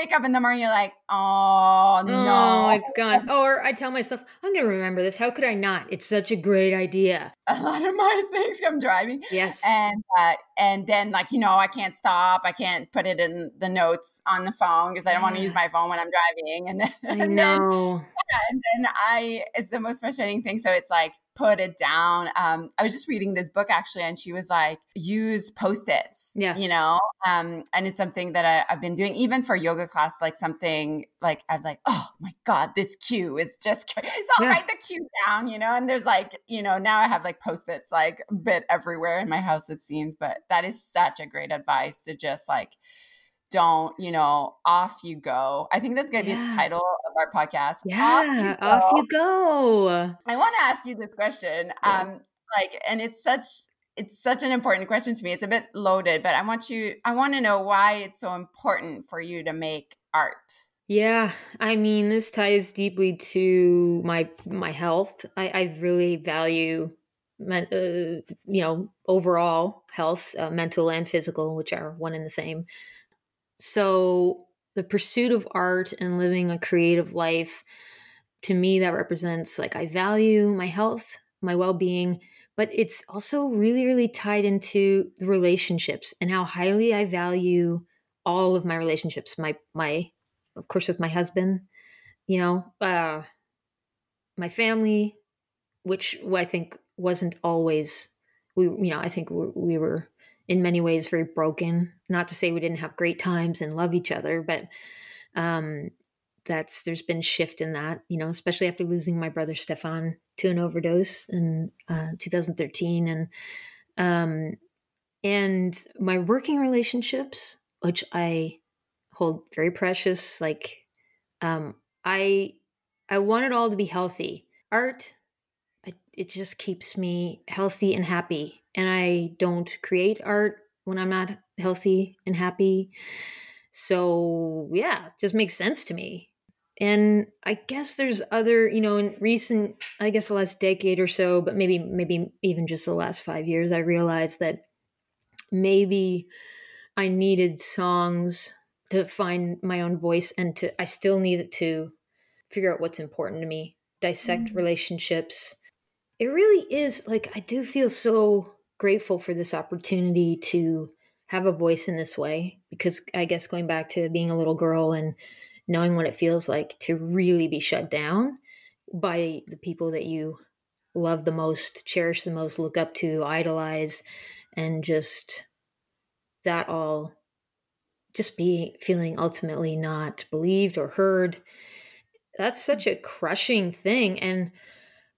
wake up in the morning you're like oh, oh no it's gone. Or i tell myself i'm gonna remember this. How could i not? It's such a great idea. A lot of my things come driving. Yes. And uh, and then like you know i can't stop. I can't put it in the notes on the phone because i don't want to use my phone when i'm driving. And then i know then, yeah, and then i it's the most frustrating thing. So it's like put it down. Um, I was just reading this book actually, and she was like, use post its. Yeah. You know, um, and it's something that I, have been doing even for yoga class, like something like I was like, oh my God, this cue is just, it's all yeah. write the cue down, you know, and there's like, you know, now I have like post its like a bit everywhere in my house, it seems, but that is such a great advice to just like, don't, you know, off you go. I think that's going to yeah. be the title of our podcast. Yeah, off you go. Off you go. I want to ask you this question. Yeah. Um, like, and it's such it's such an important question to me. It's a bit loaded, but I want you I want to know why it's so important for you to make art. Yeah, I mean, this ties deeply to my my health. I, I really value, uh, you know, overall health, uh, mental and physical, which are one and the same. So the pursuit of art and living a creative life, to me, that represents like I value my health, my well being, but it's also really, really tied into the relationships and how highly I value all of my relationships. My, my, of course, with my husband, you know, uh, my family, which I think wasn't always, we, you know, I think we, we were in many ways very broken. Not to say we didn't have great times and love each other, but um, that's there's been shift in that, you know, especially after losing my brother Stefan to an overdose in uh, 2013, and um, and my working relationships, which I hold very precious. Like um, I I want it all to be healthy. Art, it, it just keeps me healthy and happy and I don't create art when I'm not healthy and happy. So, yeah, it just makes sense to me. And I guess there's other, you know, in recent, I guess the last decade or so, but maybe, maybe even just the last five years, I realized that maybe I needed songs to find my own voice and to I still needed to figure out what's important to me, dissect mm-hmm. relationships. It really is like I do feel so grateful for this opportunity to have a voice in this way because I guess going back to being a little girl and knowing what it feels like to really be shut down by the people that you love the most, cherish the most, look up to, idolize, and just that all just be feeling ultimately not believed or heard. That's such a crushing thing. And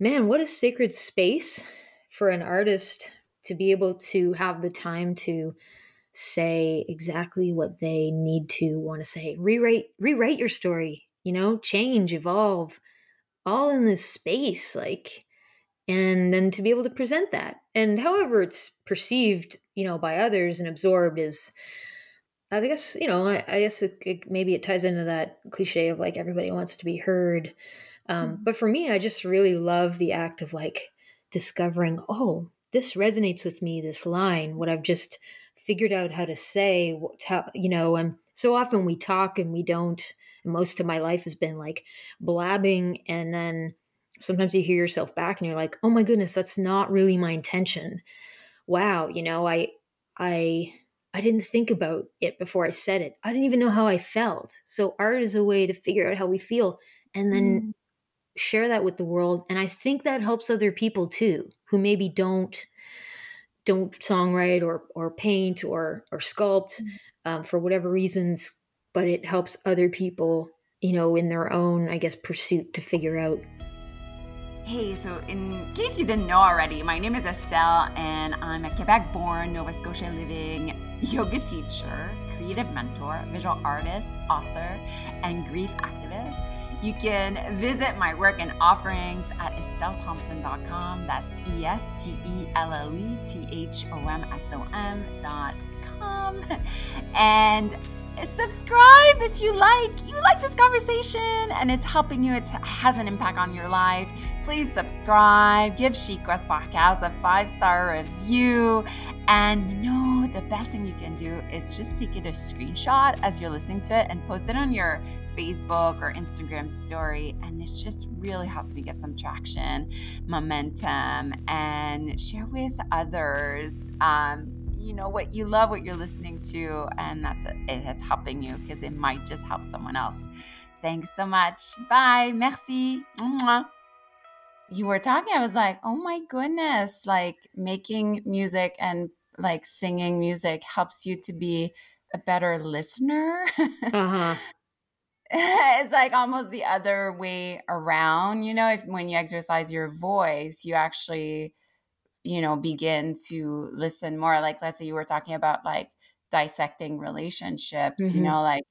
man, what a sacred space for an artist to be able to have the time to say exactly what they need to want to say. Rewrite rewrite your story, you know, change, evolve, all in this space like and then to be able to present that. And however it's perceived, you know, by others and absorbed is I guess, you know, I, I guess it, it, maybe it ties into that cliche of like everybody wants to be heard. Um, mm-hmm. But for me, I just really love the act of like discovering, oh, this resonates with me, this line, what I've just figured out how to say, how, you know, and so often we talk and we don't. Most of my life has been like blabbing, and then sometimes you hear yourself back and you're like, oh my goodness, that's not really my intention. Wow, you know, I, I, I didn't think about it before I said it. I didn't even know how I felt. So art is a way to figure out how we feel and then mm. Share that with the world. And I think that helps other people too, who maybe don't don't songwrite or or paint or or sculpt mm. um, for whatever reasons, but it helps other people, you know, in their own, I guess, pursuit to figure out Hey, so in case you didn't know already, my name is Estelle, and I'm a Quebec born, Nova Scotia living yoga teacher, creative mentor, visual artist, author, and grief activist. You can visit my work and offerings at estellethompson.com. That's E S T E L L E T H O M S O M.com. And subscribe if you like. You like this conversation and it's helping you. It has an impact on your life. Please subscribe. Give chic podcast a five star review. And you know the best thing you can do is just take it a screenshot as you're listening to it and post it on your facebook or instagram story. And it just really helps me get some traction momentum and share with others. Um, you know what you love what you're listening to and that's it it's helping you because it might just help someone else. Thanks so much. Bye. Merci. Mwah. you were talking i was like oh my goodness like making music and like singing music helps you to be a better listener. Uh-huh. It's like almost the other way around you know if when you exercise your voice you actually you know begin to listen more like let's say you were talking about like dissecting relationships mm-hmm. you know like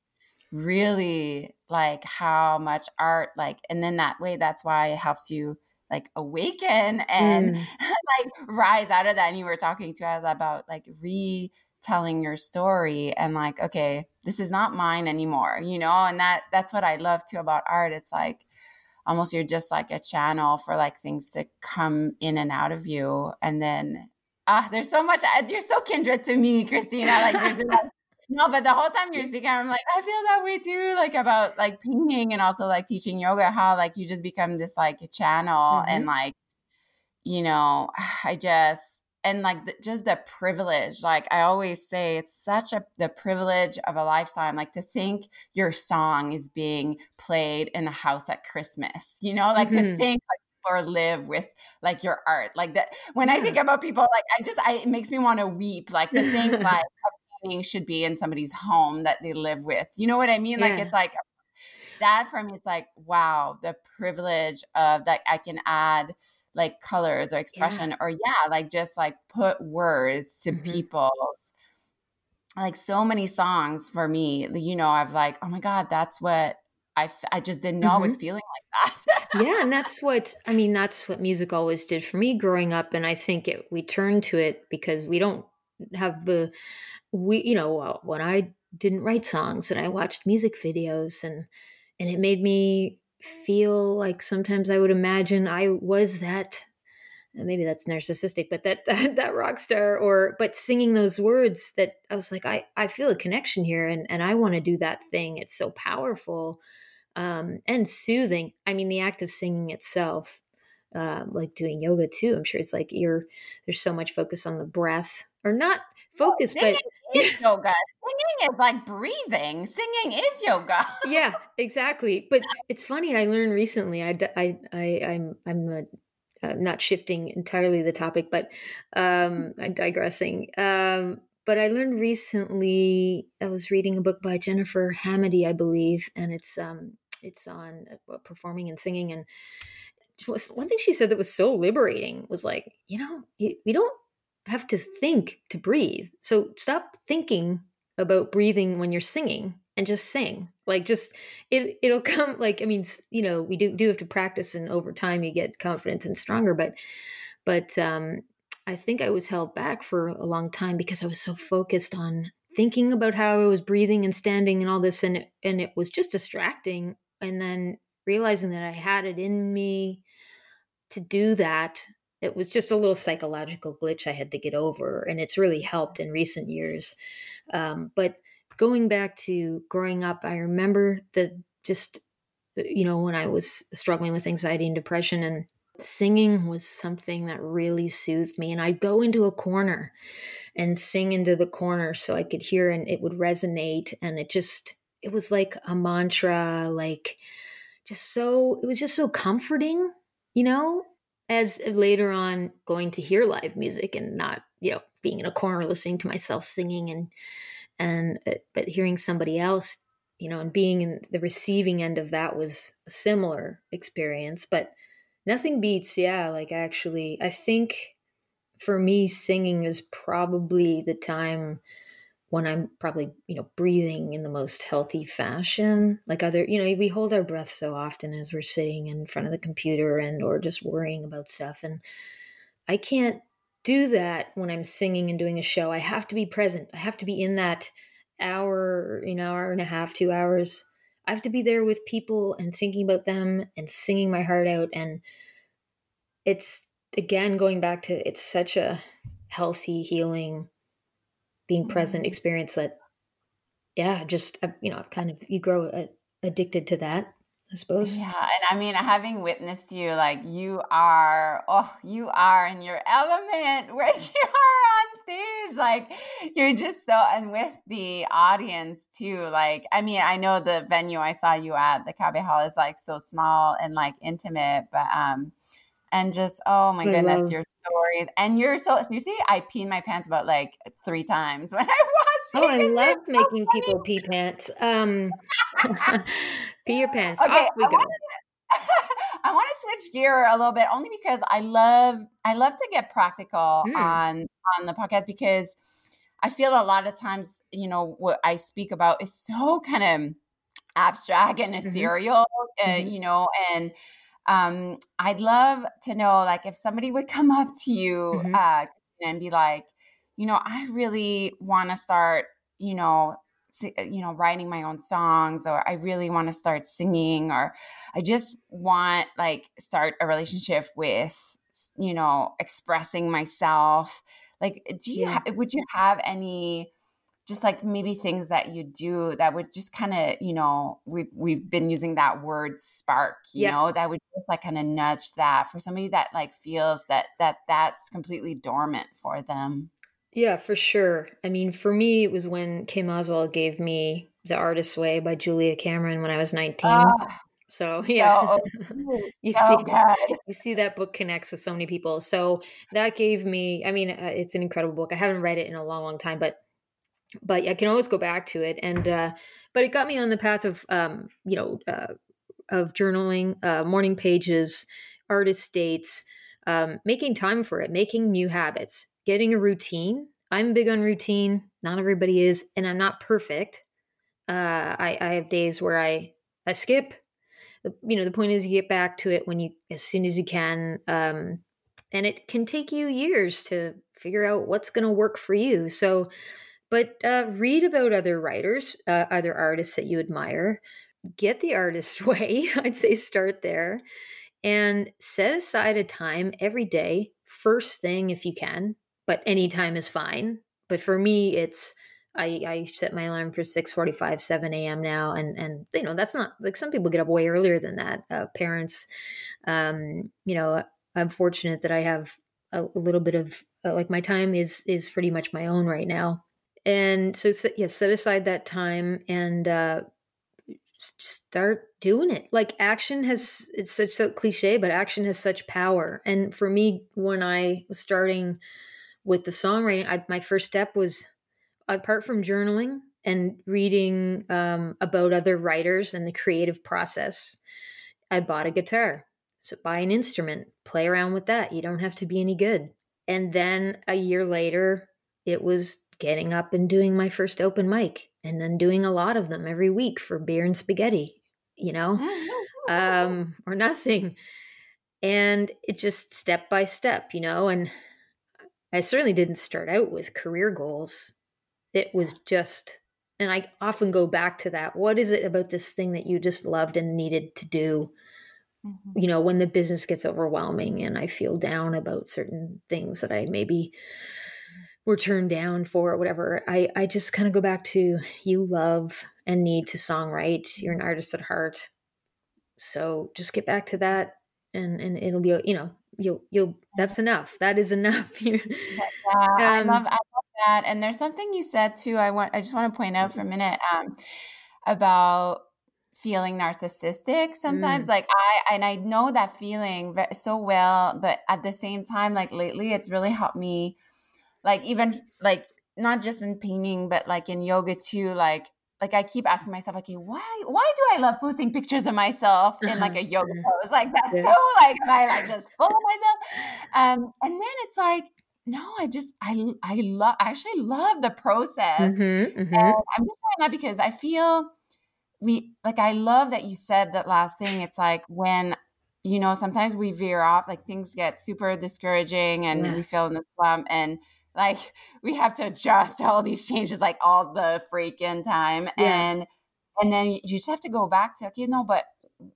really like how much art like and then that way that's why it helps you like awaken and mm. like rise out of that and you were talking to us about like retelling your story and like okay this is not mine anymore you know and that that's what i love too about art it's like almost you're just like a channel for like things to come in and out of you and then ah there's so much uh, you're so kindred to me christina like there's no but the whole time you're speaking i'm like i feel that way too like about like painting and also like teaching yoga how like you just become this like a channel mm-hmm. and like you know i just and like the, just the privilege like i always say it's such a the privilege of a lifetime like to think your song is being played in a house at christmas you know like mm-hmm. to think like or live with like your art like that when i think about people like i just I, it makes me want to weep like to think like a painting should be in somebody's home that they live with you know what i mean yeah. like it's like that for me it's like wow the privilege of that i can add like colors or expression yeah. or yeah like just like put words to mm-hmm. people's like so many songs for me you know i've like oh my god that's what I, f- I just didn't know mm-hmm. I was mm-hmm. feeling like that. yeah, and that's what I mean. That's what music always did for me growing up, and I think it we turned to it because we don't have the we you know when I didn't write songs and I watched music videos and and it made me feel like sometimes I would imagine I was that maybe that's narcissistic, but that, that, that rock star or, but singing those words that I was like, I, I feel a connection here and, and I want to do that thing. It's so powerful um, and soothing. I mean, the act of singing itself, uh, like doing yoga too. I'm sure it's like you're there's so much focus on the breath, or not focus, well, but is yoga. Singing is like breathing. Singing is yoga. yeah, exactly. But it's funny. I learned recently. I I, I I'm I'm a uh, not shifting entirely the topic, but um, I'm digressing. Um, but I learned recently. I was reading a book by Jennifer Hamady, I believe, and it's um, it's on uh, performing and singing. And one thing she said that was so liberating was like, you know, we don't have to think to breathe. So stop thinking about breathing when you're singing and just sing like just it it'll come like i mean you know we do do have to practice and over time you get confidence and stronger but but um i think i was held back for a long time because i was so focused on thinking about how i was breathing and standing and all this and it, and it was just distracting and then realizing that i had it in me to do that it was just a little psychological glitch i had to get over and it's really helped in recent years um, but going back to growing up, I remember that just, uh, you know, when I was struggling with anxiety and depression, and singing was something that really soothed me. And I'd go into a corner and sing into the corner so I could hear and it would resonate. And it just, it was like a mantra, like just so, it was just so comforting, you know, as later on going to hear live music and not, you know, being in a corner listening to myself singing and and uh, but hearing somebody else you know and being in the receiving end of that was a similar experience but nothing beats yeah like actually i think for me singing is probably the time when i'm probably you know breathing in the most healthy fashion like other you know we hold our breath so often as we're sitting in front of the computer and or just worrying about stuff and i can't do that when I'm singing and doing a show. I have to be present. I have to be in that hour, you know, hour and a half, two hours. I have to be there with people and thinking about them and singing my heart out. And it's again going back to it's such a healthy, healing, being present mm-hmm. experience that, yeah, just, uh, you know, I've kind of, you grow uh, addicted to that. I suppose. Yeah. And I mean, having witnessed you, like you are, oh, you are in your element where you are on stage. Like you're just so, and with the audience too. Like, I mean, I know the venue I saw you at, the Cabe Hall, is like so small and like intimate, but, um, and just oh my I goodness love. your stories and you're so you see i peed my pants about like three times when i watched oh i love making so people pee pants um pee your pants okay, off we I go wanna, I want to switch gear a little bit only because I love I love to get practical mm. on on the podcast because I feel a lot of times, you know, what I speak about is so kind of abstract and mm-hmm. ethereal, mm-hmm. Uh, you know, and um, I'd love to know, like, if somebody would come up to you mm-hmm. uh, and be like, you know, I really want to start, you know, uh, you know, writing my own songs, or I really want to start singing, or I just want like start a relationship with, you know, expressing myself. Like, do you yeah. ha- would you have any? Just like maybe things that you do that would just kind of you know we we've been using that word spark you yeah. know that would just like kind of nudge that for somebody that like feels that that that's completely dormant for them. Yeah for sure. I mean for me it was when kim oswald gave me the artist's way by julia cameron when i was 19 ah, so yeah. so, you so see good. you see that book connects with so many people. So that gave me i mean uh, it's an incredible book. I haven't read it in a long long time but but I can always go back to it. And uh, but it got me on the path of um, you know uh, of journaling, uh, morning pages, artist dates, um, making time for it, making new habits, getting a routine. I'm big on routine. Not everybody is, and I'm not perfect. Uh, I, I have days where I I skip. You know, the point is you get back to it when you as soon as you can. Um, and it can take you years to figure out what's going to work for you. So but uh, read about other writers, uh, other artists that you admire. Get the artist's way. I'd say start there and set aside a time every day first thing if you can, but any time is fine. But for me, it's I, I set my alarm for 6.45 7 a.m now and and you know that's not like some people get up way earlier than that uh, parents um you know i'm fortunate that i have a, a little bit of uh, like my time is is pretty much my own right now and so yes yeah, set aside that time and uh start doing it. Like action has it's such so cliche but action has such power. And for me when i was starting with the songwriting I, my first step was apart from journaling and reading um, about other writers and the creative process i bought a guitar. So buy an instrument play around with that. You don't have to be any good. And then a year later it was getting up and doing my first open mic and then doing a lot of them every week for beer and spaghetti, you know, um, or nothing. And it just step by step, you know, and I certainly didn't start out with career goals. It was just, and I often go back to that. What is it about this thing that you just loved and needed to do? Mm-hmm. You know, when the business gets overwhelming and I feel down about certain things that I maybe were turned down for whatever. I i just kind of go back to you love and need to songwrite. You're an artist at heart. So just get back to that and and it'll be you know you'll you'll that's enough. That is enough. Yeah, um, i love i love that. And there's something you said too i want i just want to point out for a minute um about feeling narcissistic sometimes. Mm. like i and i know that feeling so well but at the same time like lately it's really helped me like even like not just in painting but like in yoga too like like I keep asking myself, okay, why why do I love posting pictures of myself in like a yoga pose? Like that's yeah. so like I like just full of myself. Um, and then it's like, no, I just I I love I actually love the process. Mm-hmm, mm-hmm. And I'm just saying that because I feel we like I love that you said that last thing. It's like when you know sometimes we veer off, like things get super discouraging and yeah. we feel in the slump and like we have to adjust all these changes like all the freaking time. Yeah. and and then you just have to go back to okay no but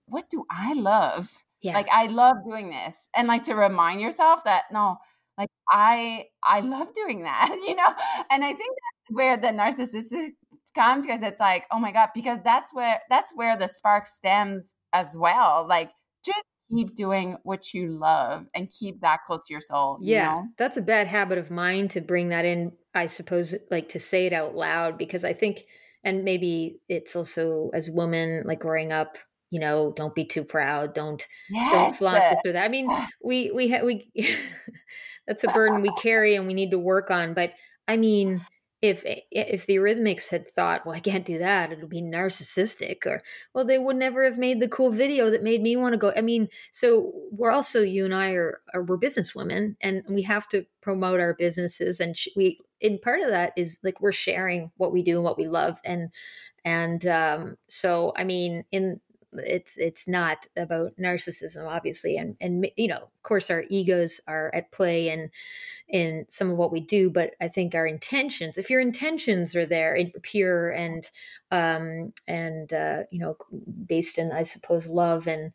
what do i love? Yeah. like i love doing this. And like to remind yourself that no like i i love doing that you know? And i think that's where the narcissistic comes because it's like oh my god because that's where that's where the spark stems as well. Like just keep doing what you love and keep that close to your soul. Yeah. You know? That's a bad habit of mine to bring that in, I suppose, like to say it out loud, because I think, and maybe it's also as women, like growing up, you know, don't be too proud. Don't yes. don't flaunt this or that. I mean, we we ha- we that's a burden we carry and we need to work on. But I mean, if if the Eurythmics had thought, well, I can't do that, it'll be narcissistic, or well, they would never have made the cool video that made me want to go. I mean, so we're also you and I are, are we're businesswomen, and we have to promote our businesses, and sh- we and part of that is like we're sharing what we do and what we love, and and um, so I mean, in it's it's not about narcissism obviously and and you know of course our egos are at play in in some of what we do but i think our intentions if your intentions are there pure and um and uh you know based in i suppose love and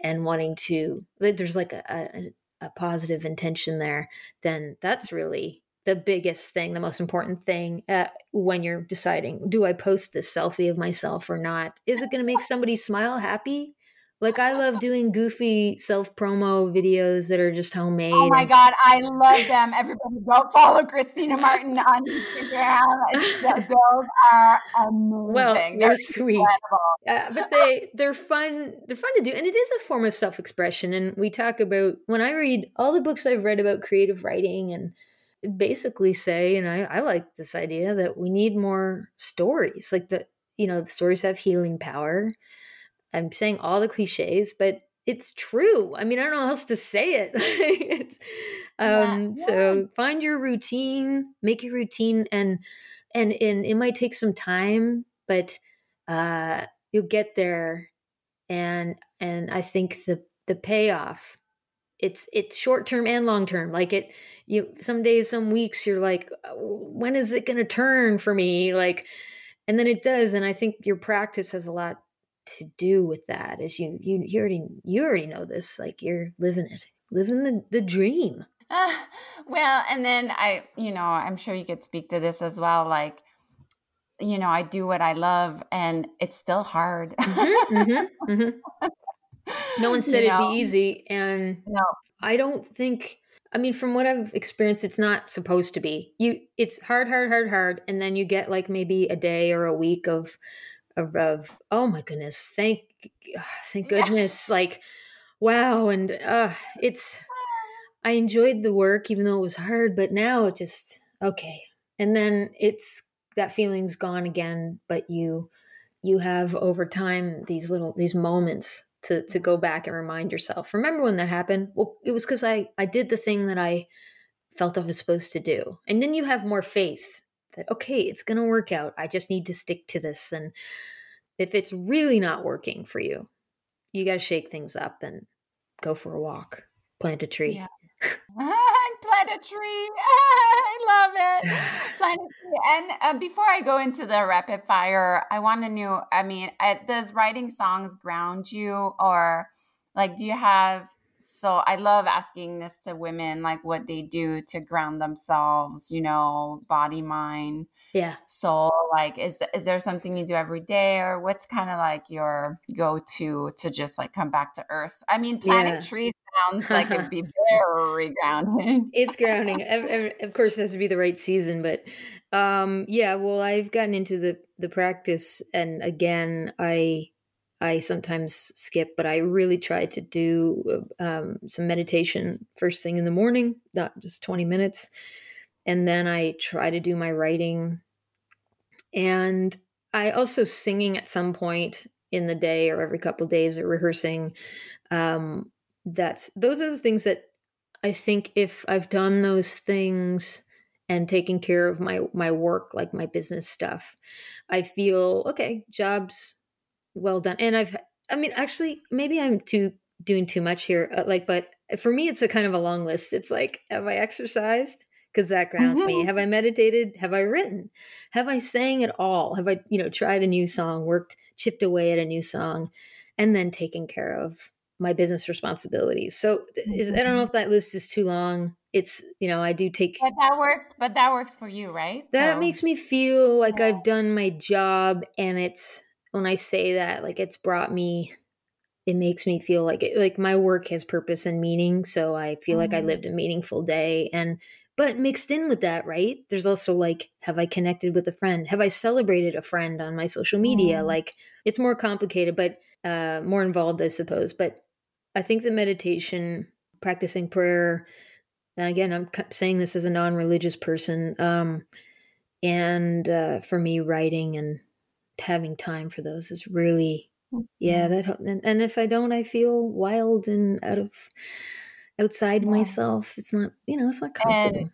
and wanting to there's like a, a, a positive intention there then that's really the biggest thing, the most important thing uh, when you're deciding, do I post this selfie of myself or not? Is it going to make somebody smile, happy? Like I love doing goofy self promo videos that are just homemade. Oh my god, I love them! Everybody, go follow Christina Martin on Instagram. Those are amazing. Well, they're, they're sweet, uh, but they they're fun. They're fun to do, and it is a form of self expression. And we talk about when I read all the books I've read about creative writing and basically say, and I, I like this idea that we need more stories. Like the, you know, the stories have healing power. I'm saying all the cliches, but it's true. I mean, I don't know how else to say it. it's, um, yeah, yeah. so find your routine, make your routine, and and and it might take some time, but uh, you'll get there. And and I think the the payoff it's it's short term and long term like it you some days some weeks you're like oh, when is it going to turn for me like and then it does and i think your practice has a lot to do with that as you you, you already you already know this like you're living it living the, the dream Uh, well, and then I, you know, I'm sure you could speak to this as well. Like, you know, I do what I love, and it's still hard. mm-hmm, mm-hmm, mm-hmm. No one said you it'd be easy, and no. I don't think. I mean, from what I've experienced, it's not supposed to be. You, it's hard, hard, hard, hard, and then you get like maybe a day or a week of, of, of oh my goodness, thank, thank goodness, yeah. like, wow, and uh, it's. I enjoyed the work, even though it was hard, but now it just okay. And then it's that feeling's gone again, but you you have over time these little these moments to to go back and remind yourself. Remember when that happened? Well, it was because I I did the thing that I felt I was supposed to do, and then you have more faith that okay, it's gonna work out. I just need to stick to this, and if it's really not working for you, you got to shake things up and go for a walk, plant a tree. Yeah. plant a tree. I love it. Plant a tree. And uh, before I go into the rapid fire, I want to know. I mean, uh, does writing songs ground you, or like, do you have? So I love asking this to women, like what they do to ground themselves. You know, body, mind, yeah, soul. Like, is is there something you do every day, or what's kind of like your go to to just like come back to earth? I mean, planting yeah. trees sounds like it'd be very grounding. it's grounding. Of course, it has to be the right season, but um, yeah. Well, I've gotten into the the practice, and again, I I sometimes skip, but I really try to do um, some meditation first thing in the morning, not just twenty minutes, and then I try to do my writing, and I also singing at some point in the day or every couple days or rehearsing um, that's those are the things that I think if I've done those things and taken care of my my work like my business stuff, I feel okay, jobs well done. And I've I mean actually maybe I'm too doing too much here uh, like but for me it's a kind of a long list. It's like have I exercised? because that grounds mm-hmm. me. Have I meditated? Have I written? Have I sang at all? Have I, you know, tried a new song, worked, chipped away at a new song, and then taken care of my business responsibilities. So is, I don't know mm-hmm. if that list is too long. It's you know I do take, but that works. But that works for you, right? That so. makes me feel like. I've done my job, and it's when I say that, like it's brought me. It makes me feel like it, like my work has purpose and meaning. So I feel mm-hmm. like I mm-hmm. lived a meaningful day, and but mixed in with that, right? There's also like, have I connected with a friend? Have I celebrated a friend on my social media? Mm. Like it's more complicated, but uh, more involved, I suppose. But I think the meditation, practicing prayer, and again, I'm saying this as a non religious person, um, and uh, for me, writing and having time for those is really, yeah, mm-hmm. that, and, and if I don't, I feel wild and out of, outside yeah. myself. It's not, you know, it's not comfortable. And-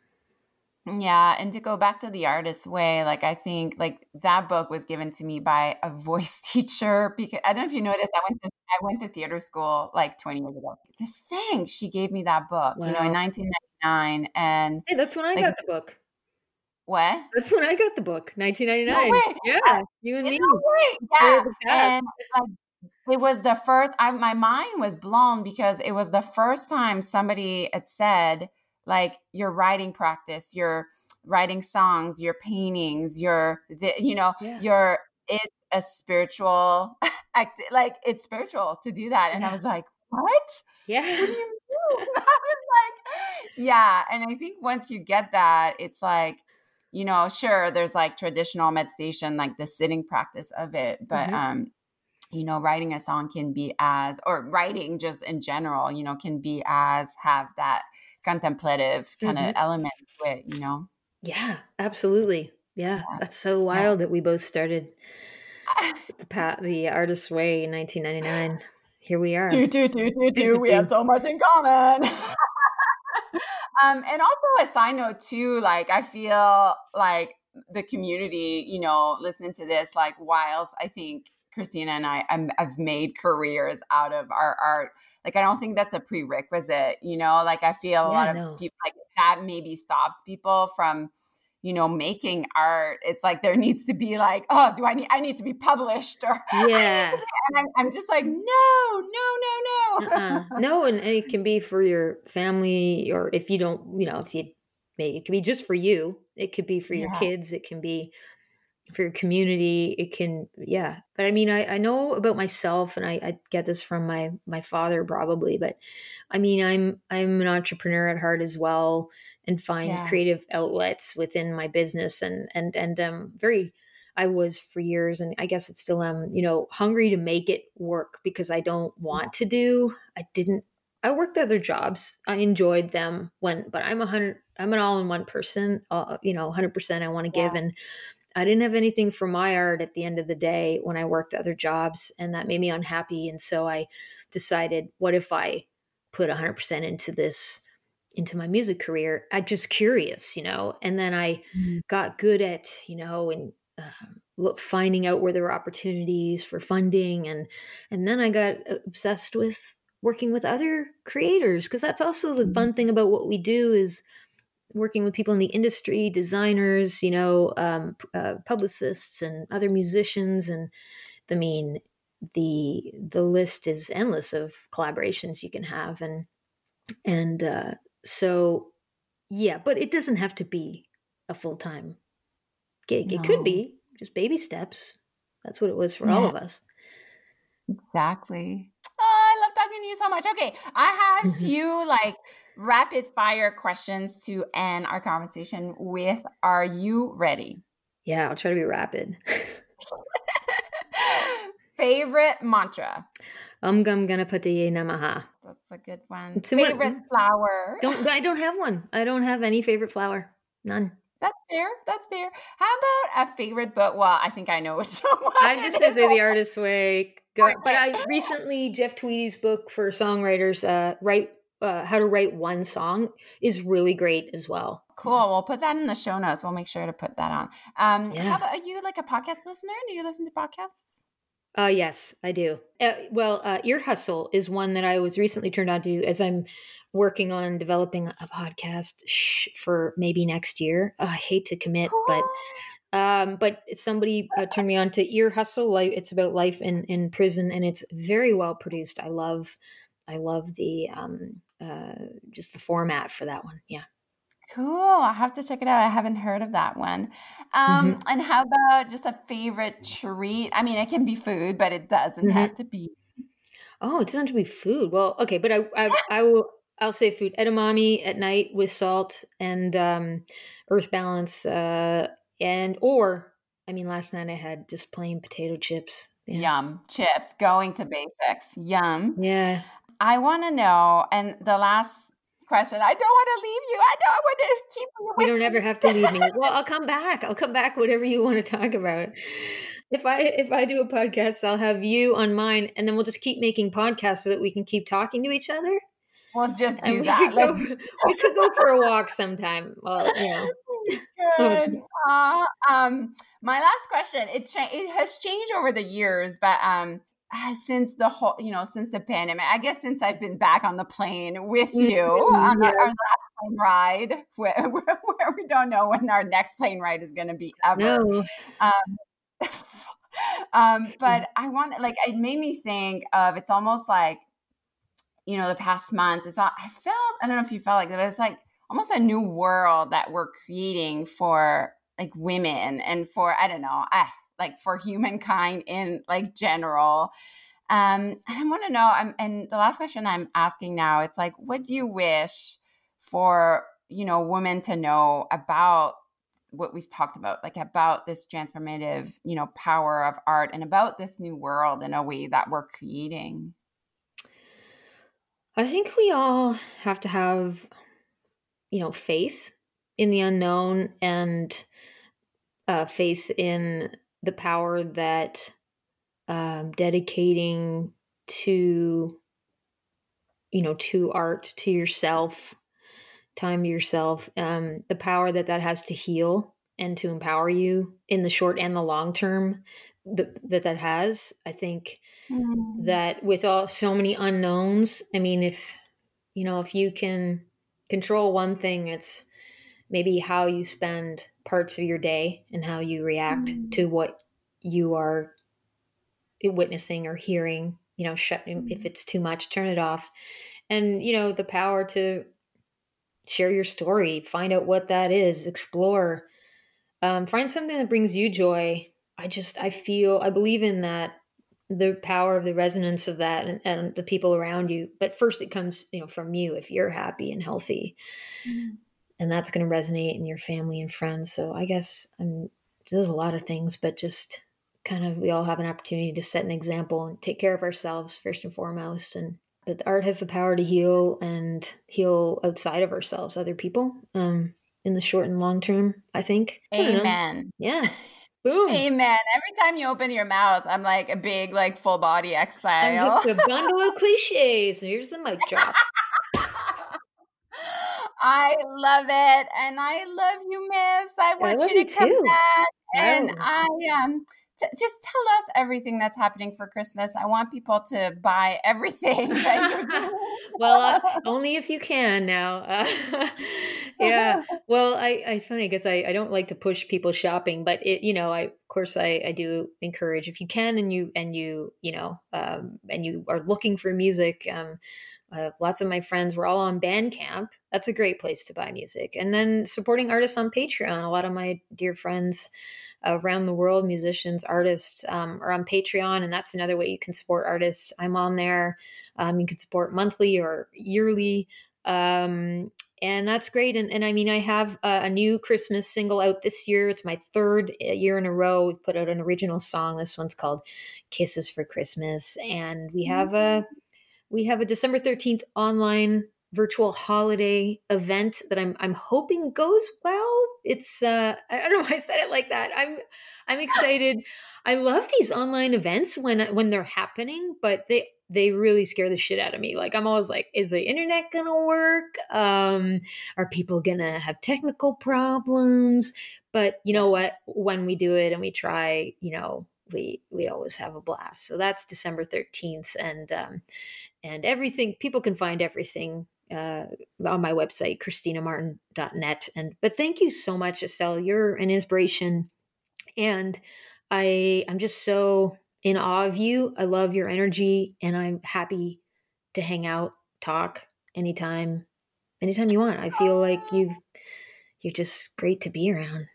yeah, and to go back to the artist way, like I think like that book was given to me by a voice teacher because I don't know if you noticed I went to I went to theater school like 20 years ago. The thing she gave me that book, wow. you know, in 1999 and Hey, that's when I like, got the book. What? That's when I got the book, 1999. No yeah, you and me. Yeah. And like, it was the first I, my mind was blown because it was the first time somebody had said like your writing practice, your writing songs, your paintings, your the, you know, yeah. your it's a spiritual act like it's spiritual to do that. And yeah. I was like, what? Yeah. What do you mean? I was like, yeah. And I think once you get that, it's like, you know, sure, there's like traditional meditation, like the sitting practice of it, but mm-hmm. um, you know, writing a song can be as, or writing just in general, you know, can be as have that contemplative kind of mm-hmm. element to it, you know? Yeah, absolutely. Yeah, yeah. that's so wild yeah. that we both started the pat the artist's way in 1999. Here we are. Do do do do do. We have so much in common. um, and also a side note too. Like I feel like the community, you know, listening to this, like whilst I think Christina and I i have made careers out of our art. Like I don't think that's a prerequisite, you know. Like I feel a yeah, lot of no. people like that maybe stops people from, you know making art it's like there needs to be like oh do i need i need to be published or yeah be, and I'm, I'm, just like no no no no uh-uh. no and it can be for your family or if you don't you know if you maybe it could be just for you it could be for your yeah. kids it can be for your community it can yeah but i mean i, I know about myself and I, I get this from my my father probably but i mean i'm i'm an entrepreneur at heart as well and find yeah. creative outlets within my business and and and um very I was for years and I guess it's still am, you know, hungry to make it work because I don't want to do. I didn't I worked other jobs. I enjoyed them when but I'm a hundred I'm an all-in-one person. Uh, you know, 100% I want to give and I didn't have anything for my art at the end of the day when I worked other jobs and that made me unhappy and so I decided what if I put 100% into this into my music career i just curious you know and then i mm-hmm. got good at you know and uh, look, finding out where there were opportunities for funding and and then i got obsessed with working with other creators because that's also the mm-hmm. fun thing about what we do is working with people in the industry designers you know um, uh, publicists and other musicians and i mean the the list is endless of collaborations you can have and and uh, so, yeah, but it doesn't have to be a full time gig. No. It could be just baby steps. That's what it was for yeah. all of us. Exactly. Oh, I love talking to you so much. Okay, I have a few like rapid fire questions to end our conversation with. Are you ready? Yeah, I'll try to be rapid. Favorite mantra? Um gum ganapatiye namaha. That's a good one. favorite flower? Don't I don't have one. I don't have any favorite flower. None. That's fair. That's fair. How about a favorite book? Well, I think I know which one. I'm just gonna say The Artist's Way. Go, but I recently Jeff Tweedy's book for songwriters, uh, write uh, how to write one song is really great as well. Cool. We'll put that in the show notes. We'll make sure to put that on. Um, yeah. How about are you like a podcast listener? Do you listen to podcasts? Uh, yes, I do. Uh, well, uh, Ear Hustle is one that I was recently turned on to as I'm working on developing a podcast sh- for maybe next year. Oh, I hate to commit, but um, but somebody uh, turned me on to Ear Hustle. Like it's about life in in prison, and it's very well produced. I love, I love the um, uh, just the format for that one. Yeah. Cool. i have to check it out. I haven't heard of that one. Um, mm-hmm. And how about just a favorite treat? I mean, it can be food, but it doesn't mm-hmm. have to be. Oh, it doesn't have to be food. Well, okay, but I, I, I will. I'll say food. Edamame at night with salt and um, Earth Balance, uh, and or I mean, last night I had just plain potato chips. Yeah. Yum, chips. Going to basics. Yum. Yeah. I want to know, and the last question. I don't want to leave you. I don't want to keep you. You don't ever have to leave me. Well, I'll come back. I'll come back. Whatever you want to talk about. If I if I do a podcast, I'll have you on mine, and then we'll just keep making podcasts so that we can keep talking to each other. We'll just do that. We could, go, we could go for a walk sometime. Well, you know. Good. Uh, um, my last question. It cha- it has changed over the years, but um, since the whole, you know, since the pandemic, I guess since I've been back on the plane with you mm-hmm. on our, our last plane ride, where, where, where, we don't know when our next plane ride is going to be ever. No. Um, um, but I want, like, it made me think of it's almost like, you know, the past months. It's all, I felt, I don't know if you felt like it, but it's like almost a new world that we're creating for like women and for, I don't know, I, like for humankind in like general. Um, and I want to know, I'm, and the last question I'm asking now, it's like, what do you wish for, you know, women to know about what we've talked about, like about this transformative, you know, power of art and about this new world in a way that we're creating? I think we all have to have, you know, faith in the unknown and uh, faith in the power that um, dedicating to you know to art to yourself time to yourself um, the power that that has to heal and to empower you in the short and the long term that that, that has i think mm. that with all so many unknowns i mean if you know if you can control one thing it's maybe how you spend parts of your day and how you react mm-hmm. to what you are witnessing or hearing you know shut mm-hmm. if it's too much turn it off and you know the power to share your story find out what that is explore um, find something that brings you joy i just i feel i believe in that the power of the resonance of that and, and the people around you but first it comes you know from you if you're happy and healthy mm-hmm. And that's going to resonate in your family and friends so i guess I'm, there's a lot of things but just kind of we all have an opportunity to set an example and take care of ourselves first and foremost and but art has the power to heal and heal outside of ourselves other people um in the short and long term i think amen yeah Boom. Amen. Every time you open your mouth, I'm like a big, like full body exhale. I'm just a bundle of cliches. Here's the mic drop. I love it, and I love you, Miss. I want I you to come too. back, and I um t- just tell us everything that's happening for Christmas. I want people to buy everything that you're doing. well, uh, only if you can now. Uh, yeah. Well, I, I, it's funny because I, I don't like to push people shopping, but it, you know, I, of course, I, I do encourage if you can and you, and you, you know, um, and you are looking for music, um, uh, lots of my friends were all on Bandcamp. That's a great place to buy music. And then supporting artists on Patreon. A lot of my dear friends around the world, musicians, artists, um, are on Patreon, and that's another way you can support artists. I'm on there. Um, you can support monthly or yearly. Um, and that's great. And, and I mean, I have a, a, new Christmas single out this year. It's my third uh, year in a row. We've put out an original song. This one's called "Kisses for Christmas," and we have a we have a December thirteenth online virtual holiday event that I'm I'm hoping goes well. It's uh I don't know why I said it like that. I'm I'm excited. I love these online events when when they're happening, but they they really scare the shit out of me. Like I'm always like, is the internet gonna work? Um, are people gonna have technical problems? But you know what? When we do it and we try, you know, we we always have a blast. So that's December 13th, and um, and everything people can find everything uh, on my website, christinamartin.net. And but thank you so much, Estelle. You're an inspiration, and I I'm just so in awe of you. I love your energy, and I'm happy to hang out, talk anytime, anytime you want. I feel like you've you're just great to be around.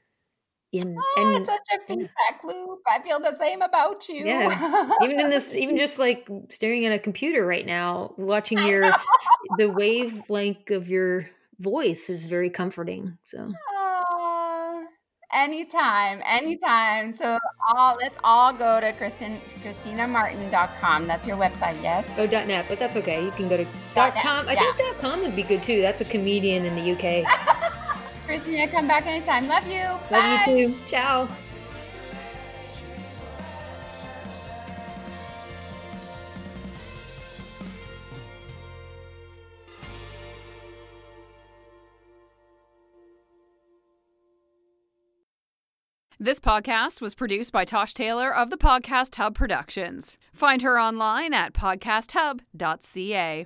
In, oh, and, it's such a feedback loop. I feel the same about you. Yeah. even in this, even just like staring at a computer right now, watching your the wavelength of your voice is very comforting. So. anytime, mm. anytime. So all let's all go to Kristen ChristinaMartin.com. That's your website, yes? Oh, dot .net, but that's okay. You can go to dot .com. I yeah. think dot .com would be good too. That's a comedian in the UK. Christina, come back anytime. Love you. Love Bye. you too. Ciao. This podcast was produced by Tosh Taylor of the Podcast Hub Productions. Find her online at podcasthub.ca.